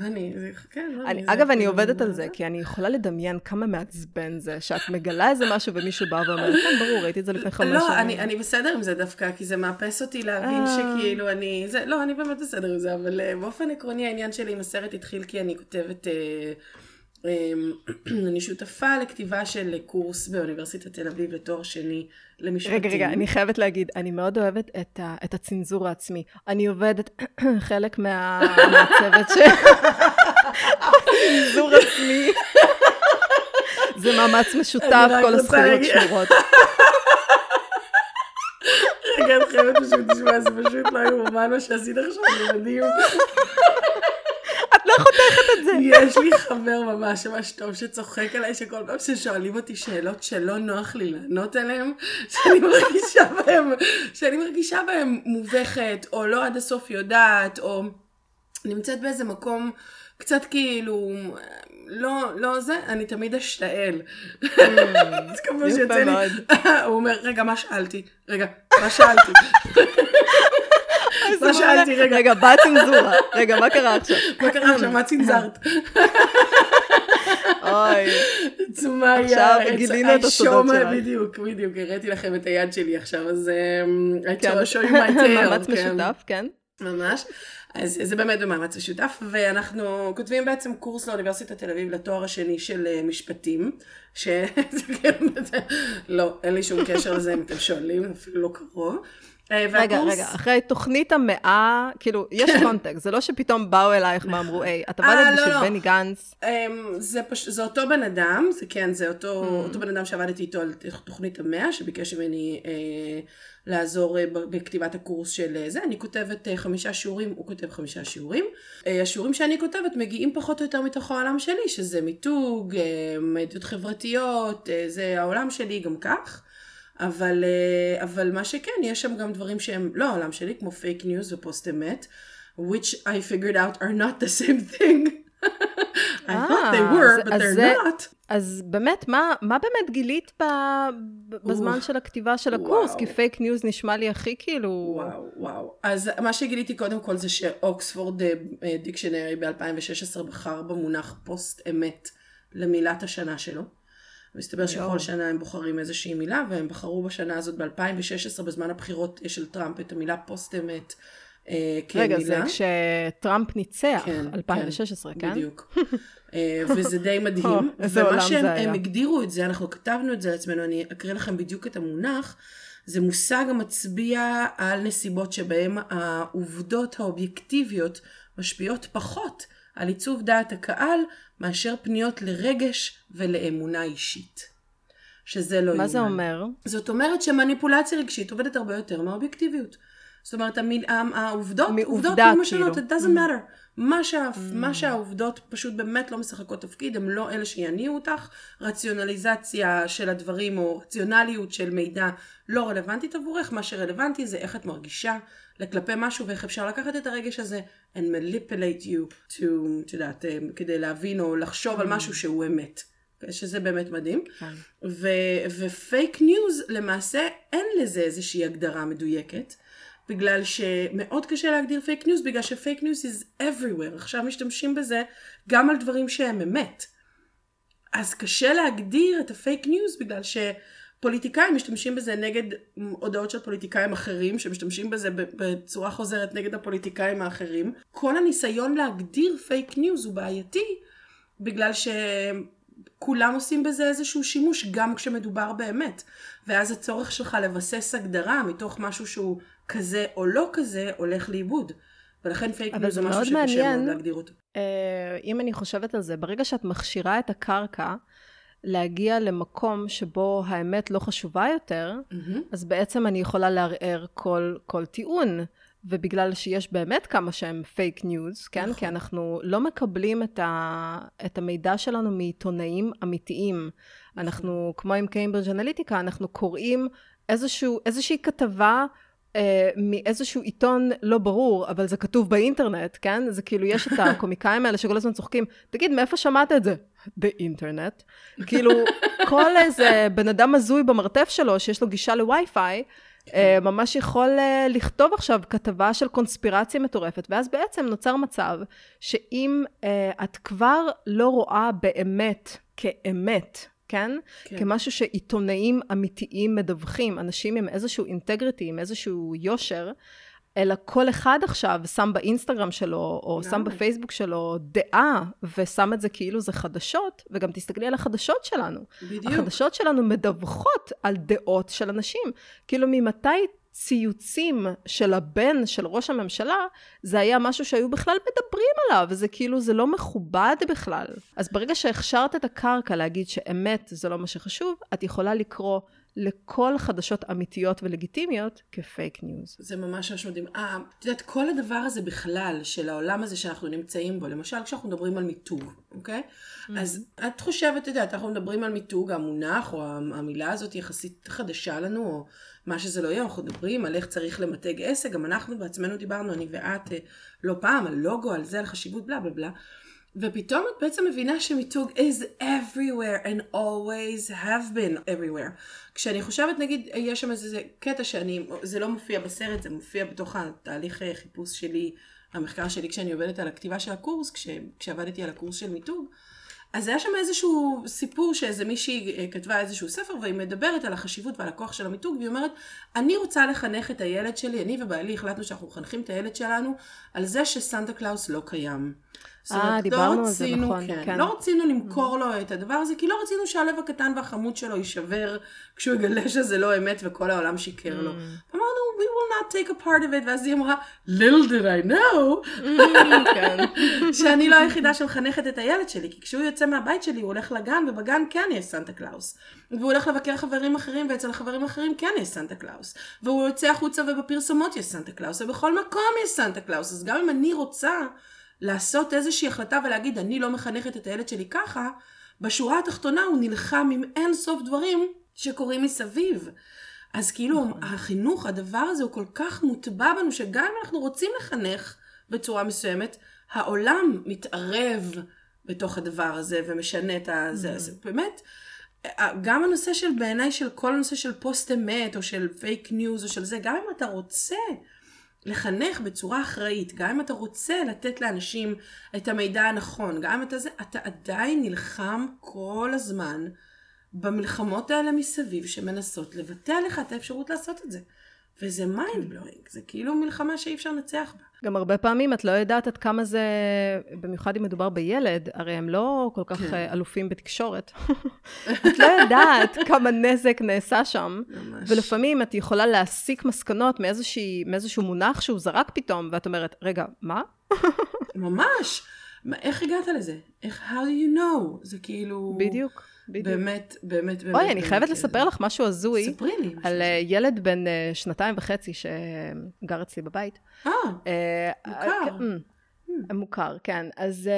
אני, זה- כן, לא, אני, אגב, אני עובדת על? זה, כי אני יכולה לדמיין כמה מעצבן זה, שאת מגלה איזה משהו ומישהו בא ואומר, כן, ברור, ראיתי את זה לפני חמש לא, שנים. אני, אני בסדר עם זה דווקא, כי זה מאפס אותי להבין אה. שכאילו אני, לא, אני באמת בסדר עם זה, אבל uh, באופן עקרוני העניין שלי עם הסרט התחיל כי אני כותבת, um, אני שותפה לכתיבה של קורס באוניברסיטת תל אביב לתואר שני למשפטים. רגע, רגע, אני חייבת להגיד, אני מאוד אוהבת את, ה, את הצנזור העצמי. אני עובדת חלק מה, מהצוות ש... צנזור עצמי. זה מאמץ משותף, כל הזכויות שמורות. רגע, את חייבת פשוט לשמוע, זה פשוט לא יאומן מה שעשית עכשיו, זה מדהים. את לא חותכת את זה. יש לי חבר ממש ממש טוב שצוחק עליי שכל פעם ששואלים אותי שאלות שלא נוח לי לענות עליהן, שאני מרגישה בהם, שאני מרגישה בהם מובכת, או לא עד הסוף יודעת, או נמצאת באיזה מקום קצת כאילו, לא, לא זה, אני תמיד אשתעל. אז פעם יפה שיוצא לי. הוא אומר, רגע, מה שאלתי? רגע, מה שאלתי? מה שאלתי, רגע. רגע, באה צנזורה. רגע, מה קרה עכשיו? מה קרה עכשיו? מה צנזרת? אוי. עצומה היא עכשיו גילינו את הסודות שלך. בדיוק, בדיוק, הראיתי לכם את היד שלי עכשיו, אז I כן, you my tail. מאמץ כן. משותף, כן. ממש. אז זה באמת במאמץ משותף, ואנחנו כותבים בעצם קורס לאוניברסיטת תל אביב לתואר השני של אה, משפטים, שזה כן, לא, אין לי שום קשר לזה אם אתם שואלים, אפילו לא קרוב. אה, רגע, רגע, אחרי תוכנית המאה, כאילו, יש קונטקסט, זה לא שפתאום באו אלייך ואמרו, היי, את אה, עבדת לא, בשביל לא. בני גנץ. אמ, זה, פש... זה אותו בן אדם, זה כן, זה אותו, Mm. אותו בן אדם שעבדתי איתו על תוכנית המאה, שביקש ממני אה, לעזור אה, בכתיבת הקורס של אה, זה. אני כותבת אה, חמישה שיעורים, הוא כותב חמישה שיעורים. אה, השיעורים שאני כותבת מגיעים פחות או יותר מתוך העולם שלי, שזה מיתוג, אה, מדיות חברתיות, אה, זה העולם שלי גם כך. אבל, אה, אבל מה שכן, יש שם גם דברים שהם לא העולם שלי, כמו fake news ופוסט אמת, which I figured out are not the same thing. I thought they אה, were, but they're זה- not. אז באמת, מה מה באמת גילית ב- בזמן. של הכתיבה של הקורס? וואו. כי פייק ניוז נשמע לי הכי כאילו... וואו, וואו. אז מה שגיליתי קודם כל זה שאוקספורד אה, אה, dictionary ב-2016 בחר במונח פוסט אמת למילת השנה שלו. מסתבר שכל. שנה הם בוחרים איזושהי מילה, והם בחרו בשנה הזאת ב-2016, בזמן הבחירות של טראמפ, את המילה פוסט אמת אה, כמילה. רגע, זה כשטראמפ ניצח, כן, 2016, כן? בדיוק. אה, וזה די מדהים. איזה עולם ומה זה שהם היה. הם הגדירו את זה, אנחנו כתבנו את זה לעצמנו, אני אקריא לכם בדיוק את המונח. זה מושג המצביע על נסיבות שבהם העובדות האובייקטיביות משפיעות פחות על עיצוב דעת הקהל מאשר פניות לרגש ולאמונה אישית. שזה לא מה זה יאומן. אומר? זאת אומרת שמניפולציה רגשית עובדת הרבה יותר מהאובייקטיביות. זאת אומרת, המיל, העובדות, מעובדה, עובדות לא משנות, כאילו. it doesn't matter. מה, שה, מה שהעובדות פשוט באמת לא משחקות תפקיד, הם לא אלה שיניעו אותך. רציונליזציה של הדברים או רציונליות של מידע לא רלוונטית עבורך, מה שרלוונטי זה איך את מרגישה כלפי משהו ואיך אפשר לקחת את הרגש הזה and manipulate you to, את יודעת, אה, כדי להבין או לחשוב על משהו שהוא אמת. שזה באמת מדהים. כן. ופייק ניוז, למעשה אין לזה איזושהי הגדרה מדויקת, בגלל שמאוד קשה להגדיר פייק ניוז, בגלל שפייק ניוז is everywhere. עכשיו משתמשים בזה גם על דברים שהם אמת. אז קשה להגדיר את הפייק ניוז בגלל שפוליטיקאים משתמשים בזה נגד הודעות של פוליטיקאים אחרים, שמשתמשים בזה בצורה חוזרת נגד הפוליטיקאים האחרים. כל הניסיון להגדיר פייק ניוז הוא בעייתי, בגלל ש... כולם עושים בזה איזשהו שימוש גם כשמדובר באמת. ואז הצורך שלך לבסס הגדרה מתוך משהו שהוא כזה או לא כזה הולך לאיבוד. ולכן פייק ניוז זה משהו שקשה מאוד להגדיר אותו. אה, אם אני חושבת על זה, ברגע שאת מכשירה את הקרקע להגיע למקום שבו האמת לא חשובה יותר, mm-hmm. אז בעצם אני יכולה לערער כל, כל טיעון. ובגלל שיש באמת כמה שהם פייק ניוז, כן? נכון. כי אנחנו לא מקבלים את, ה, את המידע שלנו מעיתונאים אמיתיים. נכון. אנחנו, כמו עם קיימברידג' אנליטיקה, אנחנו קוראים איזשהו, איזושהי כתבה אה, מאיזשהו עיתון לא ברור, אבל זה כתוב באינטרנט, כן? זה כאילו, יש את הקומיקאים האלה שכל הזמן צוחקים, תגיד, מאיפה שמעת את זה? באינטרנט. כאילו, כל איזה בן אדם הזוי במרתף שלו, שיש לו גישה לווי-פיי, אה, ממש יכול אה, לכתוב עכשיו כתבה של קונספירציה מטורפת, ואז בעצם נוצר מצב שאם אה, את כבר לא רואה באמת כאמת, כן? כן? כמשהו שעיתונאים אמיתיים מדווחים, אנשים עם איזשהו אינטגריטי, עם איזשהו יושר, אלא כל אחד עכשיו שם באינסטגרם שלו, או לא. שם בפייסבוק שלו דעה, ושם את זה כאילו זה חדשות, וגם תסתכלי על החדשות שלנו. בדיוק. החדשות שלנו מדווחות על דעות של אנשים. כאילו ממתי ציוצים של הבן של ראש הממשלה, זה היה משהו שהיו בכלל מדברים עליו, וזה כאילו, זה לא מכובד בכלל. אז ברגע שהכשרת את הקרקע להגיד שאמת זה לא מה שחשוב, את יכולה לקרוא לכל חדשות אמיתיות ולגיטימיות כפייק ניוז. זה ממש ממש מדהים. אה, את יודעת, כל הדבר הזה בכלל, של העולם הזה שאנחנו נמצאים בו, למשל כשאנחנו מדברים על מיתוג, אוקיי? Mm-hmm. אז את חושבת, את יודעת, אנחנו מדברים על מיתוג, המונח או המילה הזאת יחסית חדשה לנו, או מה שזה לא יהיה, אנחנו מדברים על איך צריך למתג עסק, גם אנחנו בעצמנו דיברנו, אני ואת, אה, לא פעם, על לוגו, על זה, על חשיבות, בלה בלה בלה. ופתאום את בעצם מבינה שמיתוג is everywhere and always have been everywhere. כשאני חושבת, נגיד, יש שם איזה קטע שאני, זה לא מופיע בסרט, זה מופיע בתוך התהליך אה, חיפוש שלי, המחקר שלי כשאני עובדת על הכתיבה של הקורס, כש, כשעבדתי על הקורס של מיתוג. אז היה שם איזשהו סיפור שאיזה מישהי אה, כתבה איזשהו ספר והיא מדברת על החשיבות ועל הכוח של המיתוג והיא אומרת אני רוצה לחנך את הילד שלי, אני ובעלי החלטנו שאנחנו מחנכים את הילד שלנו על זה שסנטה קלאוס לא קיים. אה, לא דיברנו לא רצינו, על זה, נכון. כן, כן. לא רצינו למכור לו את הדבר הזה, כי לא רצינו שהלב הקטן והחמוד שלו יישבר כשהוא יגלה שזה לא אמת וכל העולם שיקר לו. Mm. אמרנו, we will not take a part of it, ואז היא אמרה, little did I know, כן. שאני לא היחידה שמחנכת את הילד שלי, כי כשהוא יוצא מהבית שלי הוא הולך לגן, ובגן כן יש סנטה קלאוס. והוא הולך לבקר חברים אחרים, ואצל החברים האחרים כן יש סנטה קלאוס. והוא יוצא החוצה ובפרסומות יש סנטה קלאוס, ובכל מקום יש סנטה קלאוס. אז גם אם אני רוצה... לעשות איזושהי החלטה ולהגיד אני לא מחנכת את הילד שלי ככה, בשורה התחתונה הוא נלחם עם אין סוף דברים שקורים מסביב. אז כאילו נכון. החינוך, הדבר הזה הוא כל כך מוטבע בנו, שגם אם אנחנו רוצים לחנך בצורה מסוימת, העולם מתערב בתוך הדבר הזה ומשנה את הזה. Mm-hmm. אז באמת, גם הנושא של בעיניי של כל הנושא של פוסט אמת או של פייק ניוז או של זה, גם אם אתה רוצה לחנך בצורה אחראית, גם אם אתה רוצה לתת לאנשים את המידע הנכון, גם אם אתה זה, אתה עדיין נלחם כל הזמן במלחמות האלה מסביב שמנסות לבטל לך את האפשרות לעשות את זה. וזה mind blowing, זה כאילו מלחמה שאי אפשר לנצח בה. גם הרבה פעמים את לא יודעת עד כמה זה, במיוחד אם מדובר בילד, הרי הם לא כל כך כן. אה, אלופים בתקשורת. את לא יודעת כמה נזק נעשה שם, ממש. ולפעמים את יכולה להסיק מסקנות מאיזשהו מונח שהוא זרק פתאום, ואת אומרת, רגע, מה? ממש. מה, איך הגעת לזה? איך, how do you know? זה כאילו... בדיוק. בדיוק. באמת, באמת, באמת. אוי, אני חייבת כן. לספר לך משהו הזוי. ספרי לי. על אה, ילד בן אה, שנתיים וחצי שגר אצלי בבית. אה, אה מוכר. כן, מוכר, כן. אז...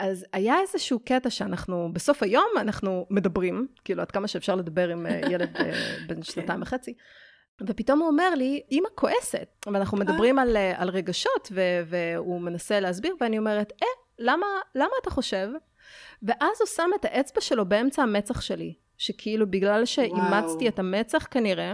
אז היה איזשהו קטע שאנחנו, בסוף היום אנחנו מדברים, כאילו עד כמה שאפשר לדבר עם ילד בן כן. שנתיים וחצי, ופתאום הוא אומר לי, אמא כועסת, ואנחנו מדברים על, על רגשות, והוא מנסה להסביר, ואני אומרת, אה, למה, למה אתה חושב ואז הוא שם את האצבע שלו באמצע המצח שלי, שכאילו בגלל שאימצתי את המצח כנראה,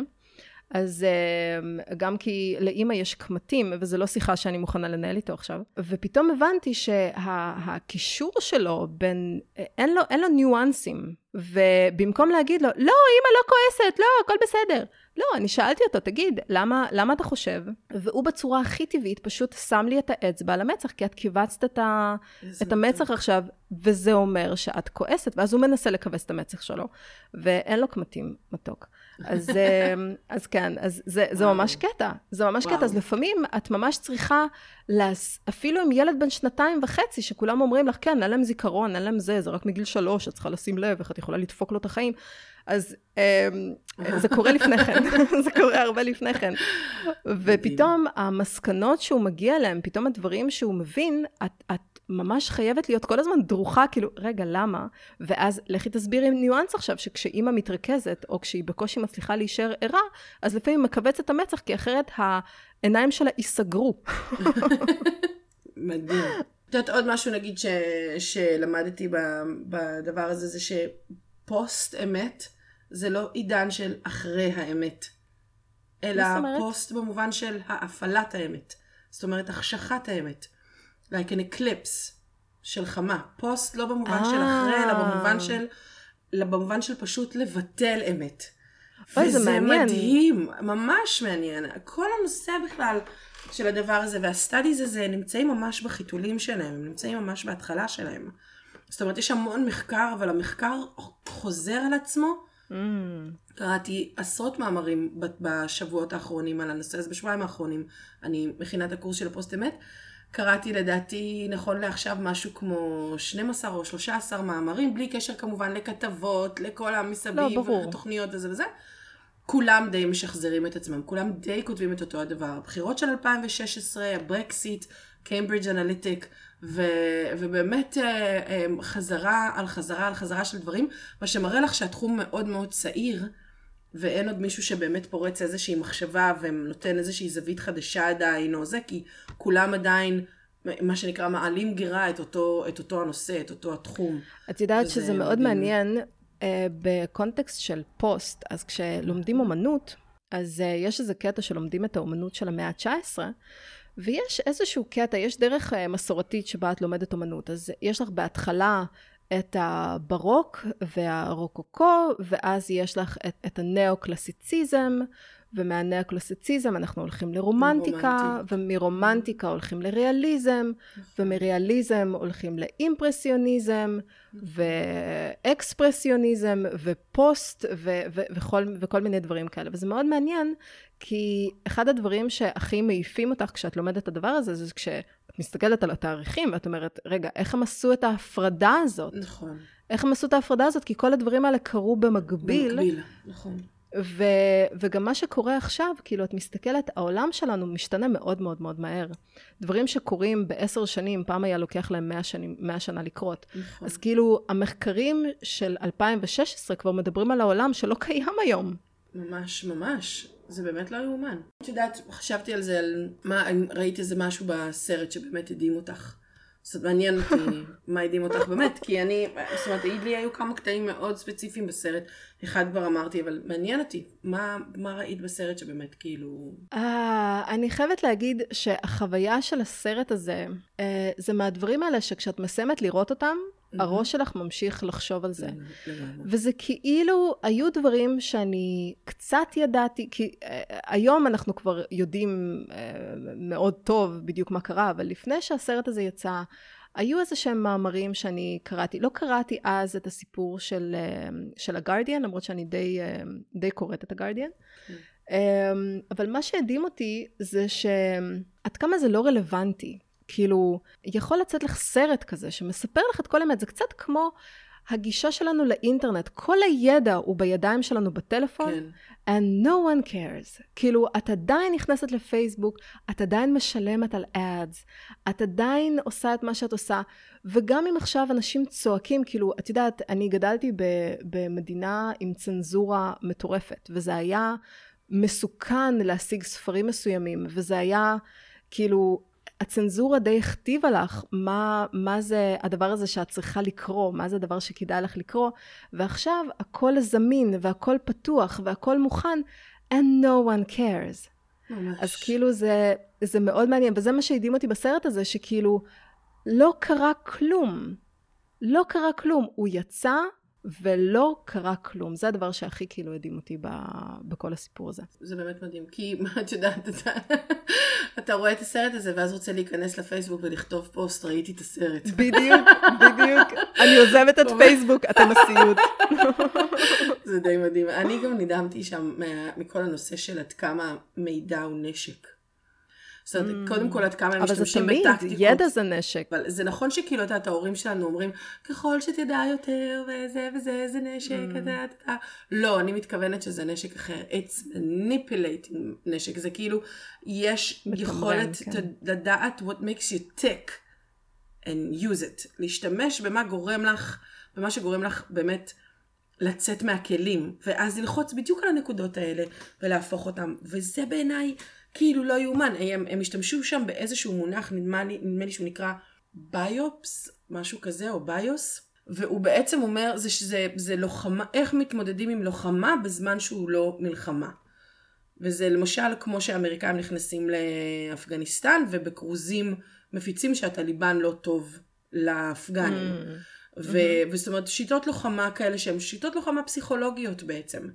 אז אה, גם כי לאימא יש קמטים, וזו לא שיחה שאני מוכנה לנהל איתו עכשיו, ופתאום הבנתי שהקישור שה, שלו בין, אין לו, אין לו ניואנסים, ובמקום להגיד לו, לא, אימא לא כועסת, לא, הכל בסדר. לא, אני שאלתי אותו, תגיד, למה, למה אתה חושב? והוא בצורה הכי טבעית פשוט שם לי את האצבע על המצח, כי את כיווצת את, ה, את המצח עכשיו, וזה אומר שאת כועסת, ואז הוא מנסה לכווץ את המצח שלו, ואין לו קמטים מתוק. אז, אמ, אז כן, אז זה, זה ממש קטע, זה ממש וואו. קטע, אז לפעמים את ממש צריכה, להס... אפילו עם ילד בן שנתיים וחצי, שכולם אומרים לך, כן, אין להם זיכרון, אין להם זה, זה רק מגיל שלוש, את צריכה לשים לב איך את יכולה לדפוק לו את החיים. אז אמ, זה קורה לפני כן, זה קורה הרבה לפני כן. ופתאום המסקנות שהוא מגיע אליהן, פתאום הדברים שהוא מבין, את, את ממש חייבת להיות כל הזמן דרוכה, כאילו, רגע, למה? ואז לכי תסבירי ניואנס עכשיו, שכשאימא מתרכזת, או כשהיא בקושי מצליחה להישאר ערה, אז לפעמים מכווץ את המצח, כי אחרת העיניים שלה ייסגרו. מדהים. את יודעת, עוד משהו נגיד ש, שלמדתי בדבר הזה, זה שפוסט אמת זה לא עידן של אחרי האמת, אלא פוסט במובן של האפלת האמת. זאת אומרת, החשכת האמת. like an eclipse של חמה. פוסט לא במובן של אחרי, אלא אה. במובן של, אלא במובן של פשוט לבטל אמת. אוי, זה מעניין. וזה מדהים, ממש מעניין. כל הנושא בכלל של הדבר הזה וה studies הזה נמצאים ממש בחיתולים שלהם, הם נמצאים ממש בהתחלה שלהם. זאת אומרת, יש המון מחקר, אבל המחקר חוזר על עצמו. Mm. קראתי עשרות מאמרים בשבועות האחרונים על הנושא הזה, בשבועיים האחרונים. אני מכינה את הקורס של הפוסט אמת. קראתי לדעתי נכון לעכשיו משהו כמו 12 או 13 מאמרים, בלי קשר כמובן לכתבות, לכל המסביב, לא, ברור. ותוכניות וזה וזה. כולם די משחזרים את עצמם, כולם די כותבים את אותו הדבר. הבחירות של 2016, הברקסיט, קיימברידג' אנליטיק, ובאמת אה, אה, חזרה על חזרה על חזרה של דברים, מה שמראה לך שהתחום מאוד מאוד צעיר, ואין עוד מישהו שבאמת פורץ איזושהי מחשבה ונותן איזושהי זווית חדשה עדיין או זה, כי כולם עדיין, מה שנקרא, מעלים גירה את אותו, את אותו הנושא, את אותו התחום. את יודעת שזה מדהים. מאוד מעניין uh, בקונטקסט של פוסט, אז כשלומדים אומנות, אז uh, יש איזה קטע שלומדים את האומנות של המאה ה-19, ויש איזשהו קטע, יש דרך uh, מסורתית שבה את לומדת אומנות. אז יש לך בהתחלה את הברוק והרוקוקו, ואז יש לך את, את הנאו-קלאסיציזם, ומהנאו-קלאסיציזם אנחנו הולכים לרומנטיקה, ומרומנטיקה הולכים לריאליזם, נכון. ומריאליזם הולכים לאימפרסיוניזם, ואקספרסיוניזם, ופוסט, ו- ו- וכל, וכל מיני דברים כאלה. וזה מאוד מעניין, כי אחד הדברים שהכי מעיפים אותך כשאת לומדת את הדבר הזה, זה כש... את מסתכלת על התאריכים ואת אומרת, רגע, איך הם עשו את ההפרדה הזאת? נכון. איך הם עשו את ההפרדה הזאת? כי כל הדברים האלה קרו במקביל. במקביל, נכון. ו, וגם מה שקורה עכשיו, כאילו, את מסתכלת, העולם שלנו משתנה מאוד מאוד מאוד מהר. דברים שקורים בעשר שנים, פעם היה לוקח להם מאה, שנים, מאה שנה לקרות. נכון. אז כאילו, המחקרים של 2016 כבר מדברים על העולם שלא קיים היום. ממש, ממש. זה באמת לא יאומן. את יודעת, חשבתי על זה, על מה, ראית איזה משהו בסרט שבאמת הדהים אותך. זאת אומרת, מעניין אותי מה הדהים אותך באמת, כי אני, זאת אומרת, לי היו כמה קטעים מאוד ספציפיים בסרט, אחד כבר אמרתי, אבל מעניין אותי, מה, מה ראית בסרט שבאמת כאילו... Uh, אני חייבת להגיד שהחוויה של הסרט הזה, uh, זה מהדברים האלה שכשאת מסיימת לראות אותם. הראש שלך ממשיך לחשוב על זה. וזה כאילו, היו דברים שאני קצת ידעתי, כי uh, היום אנחנו כבר יודעים uh, מאוד טוב בדיוק מה קרה, אבל לפני שהסרט הזה יצא, היו איזה שהם מאמרים שאני קראתי. לא קראתי אז את הסיפור של, uh, של הגרדיאן, למרות שאני די, די קוראת את הגרדיאן. Mm. Um, אבל מה שהדהים אותי זה שעד כמה זה לא רלוונטי. כאילו, יכול לצאת לך סרט כזה שמספר לך את כל האמת, זה קצת כמו הגישה שלנו לאינטרנט, כל הידע הוא בידיים שלנו בטלפון, כן. and no one cares. כאילו, את עדיין נכנסת לפייסבוק, את עדיין משלמת על ads, את עדיין עושה את מה שאת עושה, וגם אם עכשיו אנשים צועקים, כאילו, את יודעת, אני גדלתי במדינה עם צנזורה מטורפת, וזה היה מסוכן להשיג ספרים מסוימים, וזה היה, כאילו, הצנזורה די הכתיבה לך מה, מה זה הדבר הזה שאת צריכה לקרוא, מה זה הדבר שכדאי לך לקרוא, ועכשיו הכל זמין והכל פתוח והכל מוכן. and no one cares. ממש. אז כאילו זה, זה מאוד מעניין, וזה מה שהדהים אותי בסרט הזה, שכאילו לא קרה כלום. לא קרה כלום. הוא יצא ולא קרה כלום. זה הדבר שהכי כאילו הדהים אותי ב, בכל הסיפור הזה. זה באמת מדהים, כי מה את יודעת, אתה, אתה רואה את הסרט הזה ואז רוצה להיכנס לפייסבוק ולכתוב פוסט, ראיתי את הסרט. בדיוק, בדיוק. אני עוזבת את פייסבוק, אתם הסיוט. זה די מדהים. אני גם נדהמתי שם מכל הנושא של עד כמה מידע הוא נשק. זאת אומרת, mm. קודם כל עד כמה הם משתמשים בטקטיקות. אבל זה תמיד, ידע זה נשק. אבל זה נכון שכאילו, את יודעת, ההורים שלנו אומרים, ככל שתדע יותר, וזה וזה, זה נשק, mm. אתה יודע. לא, אני מתכוונת שזה נשק אחר. It's manipulating נשק. זה כאילו, יש יכולת כן. לדעת what makes you tick and use it. להשתמש במה גורם לך, במה שגורם לך באמת לצאת מהכלים, ואז ללחוץ בדיוק על הנקודות האלה, ולהפוך אותם. וזה בעיניי... כאילו לא יאומן, הם, הם השתמשו שם באיזשהו מונח, נדמה לי, נדמה לי שהוא נקרא ביופס, משהו כזה, או ביוס, והוא בעצם אומר זה שזה זה לוחמה, איך מתמודדים עם לוחמה בזמן שהוא לא מלחמה. וזה למשל כמו שהאמריקאים נכנסים לאפגניסטן ובכרוזים מפיצים שהטליבן לא טוב לאפגנים. Mm. ו- mm-hmm. וזאת אומרת שיטות לוחמה כאלה שהן שיטות לוחמה פסיכולוגיות בעצם.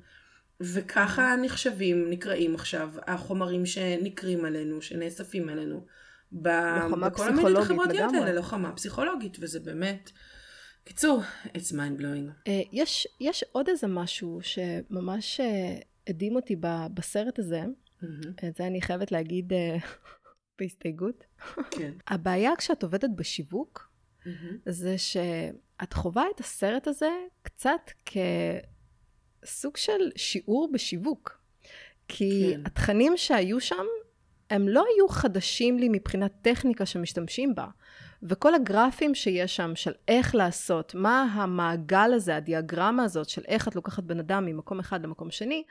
וככה נחשבים, נקראים עכשיו, החומרים שנקרים עלינו, שנאספים עלינו. בכל המדינות החברתיות האלה, לוחמה פסיכולוגית, וזה באמת... קיצור, it's mind blowing. Uh, יש, יש עוד איזה משהו שממש uh, הדהים אותי בסרט הזה, mm-hmm. את זה אני חייבת להגיד uh, בהסתייגות. כן. הבעיה כשאת עובדת בשיווק, mm-hmm. זה שאת חווה את הסרט הזה קצת כ... סוג של שיעור בשיווק. כי כן. התכנים שהיו שם, הם לא היו חדשים לי מבחינת טכניקה שמשתמשים בה. וכל הגרפים שיש שם של איך לעשות, מה המעגל הזה, הדיאגרמה הזאת של איך את לוקחת בן אדם ממקום אחד למקום שני,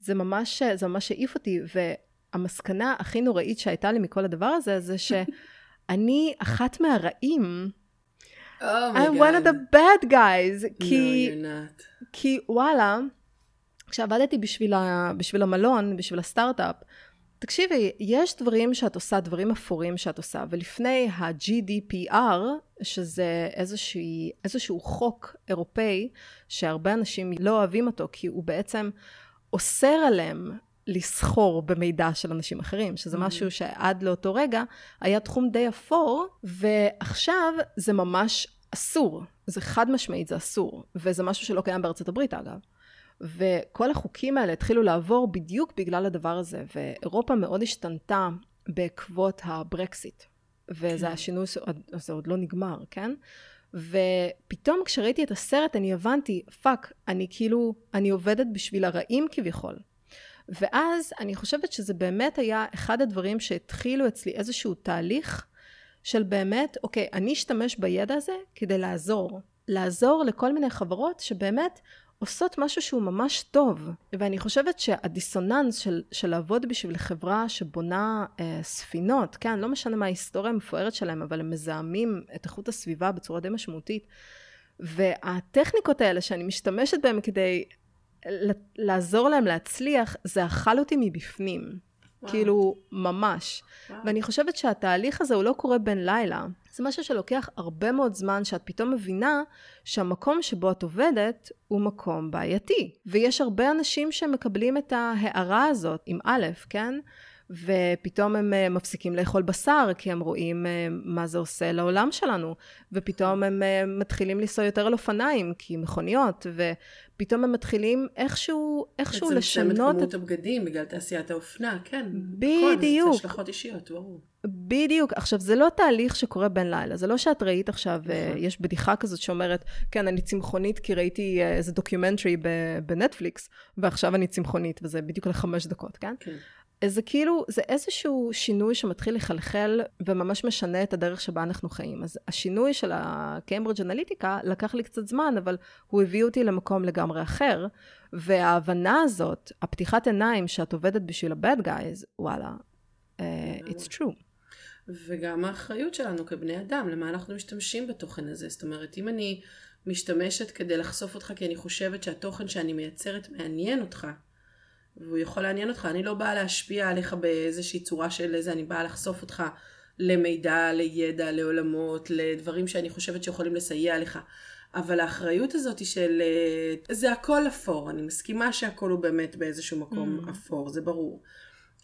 זה ממש, זה ממש העיף אותי. והמסקנה הכי נוראית שהייתה לי מכל הדבר הזה, זה שאני אחת מהרעים. Oh I'm God. one of the bad guys. No, כי, you're not. כי וואלה, כשעבדתי בשביל, ה, בשביל המלון, בשביל הסטארט-אפ, תקשיבי, יש דברים שאת עושה, דברים אפורים שאת עושה, ולפני ה-GDPR, שזה איזשהו, איזשהו חוק אירופאי, שהרבה אנשים לא אוהבים אותו, כי הוא בעצם אוסר עליהם לסחור במידע של אנשים אחרים, שזה mm-hmm. משהו שעד לאותו רגע היה תחום די אפור, ועכשיו זה ממש אסור. זה חד משמעית, זה אסור. וזה משהו שלא קיים בארצות הברית אגב. וכל החוקים האלה התחילו לעבור בדיוק בגלל הדבר הזה, ואירופה מאוד השתנתה בעקבות הברקסיט. וזה כן. השינוי, זה עוד לא נגמר, כן? ופתאום כשראיתי את הסרט אני הבנתי, fuck, אני כאילו, אני עובדת בשביל הרעים כביכול. ואז אני חושבת שזה באמת היה אחד הדברים שהתחילו אצלי איזשהו תהליך של באמת, אוקיי, אני אשתמש בידע הזה כדי לעזור. לעזור לכל מיני חברות שבאמת עושות משהו שהוא ממש טוב. ואני חושבת שהדיסוננס של, של לעבוד בשביל חברה שבונה אה, ספינות, כן, לא משנה מה ההיסטוריה המפוארת שלהם, אבל הם מזהמים את איכות הסביבה בצורה די משמעותית. והטכניקות האלה שאני משתמשת בהן כדי לעזור להם להצליח, זה אכל אותי מבפנים. וואו. כאילו, ממש. וואו. ואני חושבת שהתהליך הזה הוא לא קורה בין לילה. זה משהו שלוקח הרבה מאוד זמן, שאת פתאום מבינה שהמקום שבו את עובדת הוא מקום בעייתי. ויש הרבה אנשים שמקבלים את ההערה הזאת עם א', כן? ופתאום הם אה, מפסיקים לאכול בשר, כי הם רואים אה, מה זה עושה לעולם שלנו, ופתאום הם אה, מתחילים לנסוע יותר על אופניים, כי מכוניות, ופתאום הם מתחילים איכשהו, איכשהו לשנות... לצמצם את כמות הבגדים בגלל תעשיית האופנה, כן. בדיוק. נכון, זה השלכות אישיות, ברור. בדיוק, עכשיו זה לא תהליך שקורה בין לילה, זה לא שאת ראית עכשיו, נכון. יש בדיחה כזאת שאומרת, כן, אני צמחונית כי ראיתי איזה documentary בנטפליקס, ועכשיו אני צמחונית, וזה בדיוק לחמש דקות, כן? כן. זה כאילו, זה איזשהו שינוי שמתחיל לחלחל וממש משנה את הדרך שבה אנחנו חיים. אז השינוי של הקיימברידג' אנליטיקה לקח לי קצת זמן, אבל הוא הביא אותי למקום לגמרי אחר. וההבנה הזאת, הפתיחת עיניים שאת עובדת בשביל ה-bad guys, וואלה, uh, it's true. וגם האחריות שלנו כבני אדם, למה אנחנו משתמשים בתוכן הזה. זאת אומרת, אם אני משתמשת כדי לחשוף אותך כי אני חושבת שהתוכן שאני מייצרת מעניין אותך, והוא יכול לעניין אותך. אני לא באה להשפיע עליך באיזושהי צורה של איזה, אני באה לחשוף אותך למידע, לידע, לעולמות, לדברים שאני חושבת שיכולים לסייע לך. אבל האחריות הזאת היא של... אה, זה הכל אפור, אני מסכימה שהכל הוא באמת באיזשהו מקום mm. אפור, זה ברור.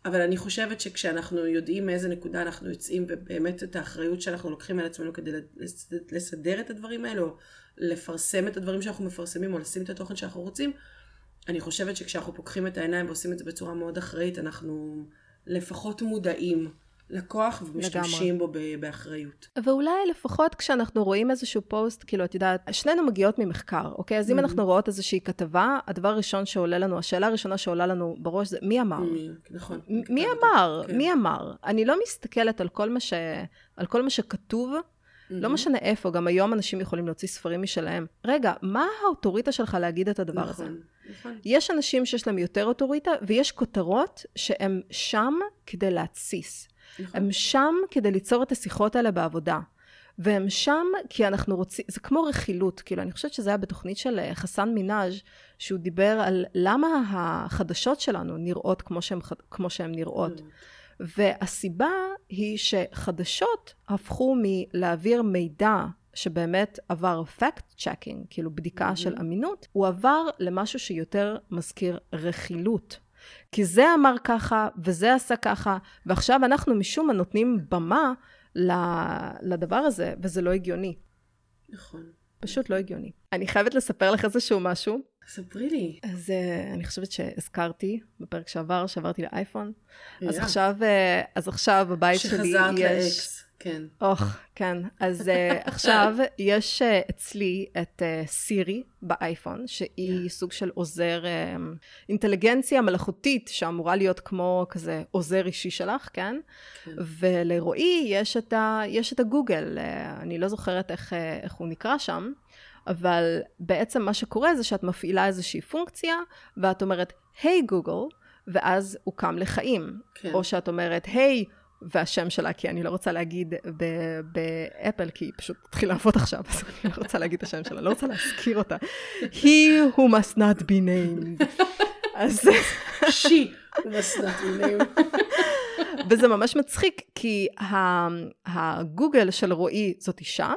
אבל אני חושבת שכשאנחנו יודעים מאיזה נקודה אנחנו יוצאים, ובאמת את האחריות שאנחנו לוקחים על עצמנו כדי לסדר את הדברים האלה, או לפרסם את הדברים שאנחנו מפרסמים, או לשים את התוכן שאנחנו רוצים, אני חושבת שכשאנחנו פוקחים את העיניים ועושים את זה בצורה מאוד אחראית, אנחנו לפחות מודעים לקוח ומשתמשים בו באחריות. ואולי לפחות כשאנחנו רואים איזשהו פוסט, כאילו, את יודעת, שנינו מגיעות ממחקר, אוקיי? אז אם mm-hmm. אנחנו רואות איזושהי כתבה, הדבר הראשון שעולה לנו, השאלה הראשונה שעולה לנו בראש זה, מי אמר? נכון. מי אמר? כן. מי אמר? אני לא מסתכלת על כל מה, ש... על כל מה שכתוב. Mm-hmm. לא משנה איפה, גם היום אנשים יכולים להוציא ספרים משלהם. רגע, מה האוטוריטה שלך להגיד את הדבר נכון, הזה? נכון. יש אנשים שיש להם יותר אוטוריטה, ויש כותרות שהם שם כדי להתסיס. נכון. הם שם כדי ליצור את השיחות האלה בעבודה. והם שם כי אנחנו רוצים, זה כמו רכילות, כאילו אני חושבת שזה היה בתוכנית של אה, חסן מינאז' שהוא דיבר על למה החדשות שלנו נראות כמו שהן, כמו שהן נראות. Mm. והסיבה היא שחדשות הפכו מלהעביר מידע שבאמת עבר fact checking, כאילו בדיקה mm-hmm. של אמינות, הוא עבר למשהו שיותר מזכיר רכילות. כי זה אמר ככה, וזה עשה ככה, ועכשיו אנחנו משום מה נותנים במה לדבר הזה, וזה לא הגיוני. נכון. פשוט לא הגיוני. אני חייבת לספר לך איזשהו משהו. ספרי לי. אז uh, אני חושבת שהזכרתי בפרק שעבר, שעברתי לאייפון. Yeah. אז עכשיו, uh, אז עכשיו בבית שלי יש... שחזרת לאקס. כן. אוח, כן. אז uh, עכשיו יש uh, אצלי את uh, סירי באייפון, שהיא yeah. סוג של עוזר, uh, אינטליגנציה מלאכותית שאמורה להיות כמו כזה עוזר אישי שלך, כן? כן. ולרועי יש את, ה, יש את הגוגל, אני לא זוכרת איך, איך הוא נקרא שם, אבל בעצם מה שקורה זה שאת מפעילה איזושהי פונקציה, ואת אומרת, היי hey, גוגל, ואז הוא קם לחיים. כן. או שאת אומרת, היי, hey, והשם שלה, כי אני לא רוצה להגיד באפל, כי היא פשוט תתחיל לעבוד עכשיו, אז אני לא רוצה להגיד את השם שלה, לא רוצה להזכיר אותה. He who must not be named. אז... She who must not be named. וזה ממש מצחיק, כי הגוגל של רועי זאת אישה,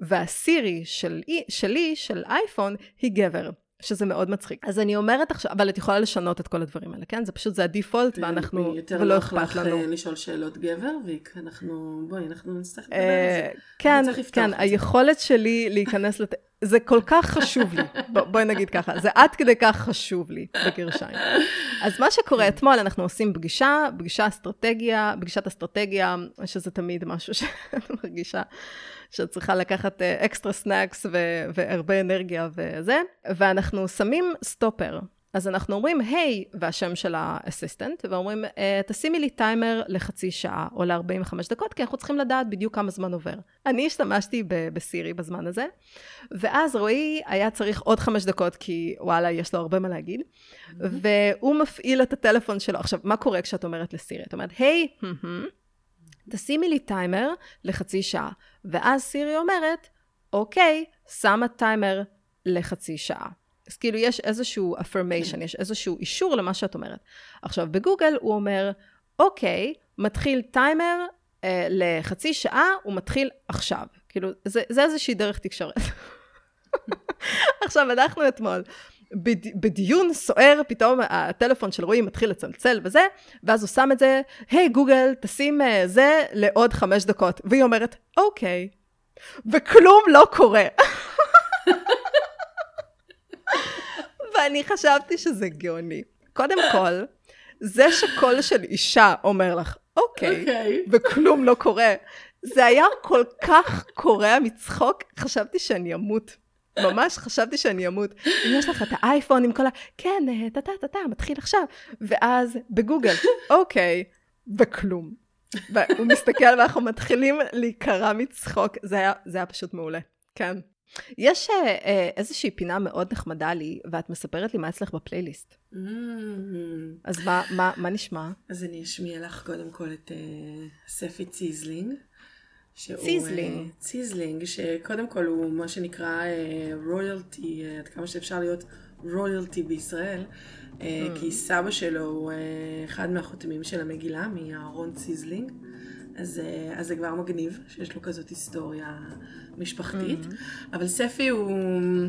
והסירי של, שלי, של אייפון, היא גבר. שזה מאוד מצחיק. אז אני אומרת עכשיו, אבל את יכולה לשנות את כל הדברים האלה, כן? זה פשוט, זה הדיפולט, ואנחנו, ולא אכפת לנו. יותר נוח לך לשאול שאלות גבר, ואנחנו, בואי, אנחנו נצטרך לדבר על זה. כן, כן, היכולת שלי להיכנס לת... זה כל כך חשוב לי, בואי נגיד ככה, זה עד כדי כך חשוב לי, בגרשיים. אז מה שקורה אתמול, אנחנו עושים פגישה, פגישה אסטרטגיה, פגישת אסטרטגיה, שזה תמיד משהו שאני מרגישה שאת צריכה לקחת extra snacks והרבה אנרגיה וזה, ואנחנו שמים סטופר. אז אנחנו אומרים, היי, hey, והשם של ה assistant, ואומרים, אה, תשימי לי טיימר לחצי שעה או ל-45 דקות, כי אנחנו צריכים לדעת בדיוק כמה זמן עובר. אני השתמשתי בסירי בזמן הזה, ואז רועי היה צריך עוד חמש דקות, כי וואלה, יש לו הרבה מה להגיד, mm-hmm. והוא מפעיל את הטלפון שלו. עכשיו, מה קורה כשאת אומרת לסירי? את אומרת, היי, hey, תשימי לי טיימר לחצי שעה. ואז סירי אומרת, אוקיי, שמה טיימר לחצי שעה. אז כאילו יש איזשהו affirmation, יש איזשהו אישור למה שאת אומרת. עכשיו, בגוגל הוא אומר, אוקיי, מתחיל טיימר אה, לחצי שעה, הוא מתחיל עכשיו. כאילו, זה, זה איזושהי דרך תקשורת. עכשיו, אנחנו אתמול בדיון סוער, פתאום הטלפון של רועי מתחיל לצלצל וזה, ואז הוא שם את זה, היי hey, גוגל, תשים אה, זה לעוד חמש דקות. והיא אומרת, אוקיי. וכלום לא קורה. ואני חשבתי שזה גאוני. קודם כל, זה שקול של אישה אומר לך, אוקיי, okay, אוקיי. okay. וכלום לא קורה, זה היה כל כך קורע מצחוק, חשבתי שאני אמות. ממש חשבתי שאני אמות. אם יש לך את האייפון עם כל ה... כן, טה-טה-טה-טה, מתחיל עכשיו. ואז בגוגל, אוקיי, וכלום. והוא מסתכל ואנחנו מתחילים להיקרע מצחוק. זה היה, זה היה פשוט מעולה, כן. יש אה, אה, איזושהי פינה מאוד נחמדה לי, ואת מספרת לי מה אצלך בפלייליסט. Mm-hmm. אז מה, מה, מה נשמע? אז אני אשמיע לך קודם כל את אה, ספי ציזלינג. שהוא, ציזלינג. ציזלינג, שקודם כל הוא מה שנקרא royalty, עד כמה שאפשר להיות royalty בישראל, mm. כי סבא שלו הוא אחד מהחותמים של המגילה, אהרון ציזלינג. אז, אז זה כבר מגניב שיש לו כזאת היסטוריה משפחתית. Mm-hmm. אבל ספי הוא אה,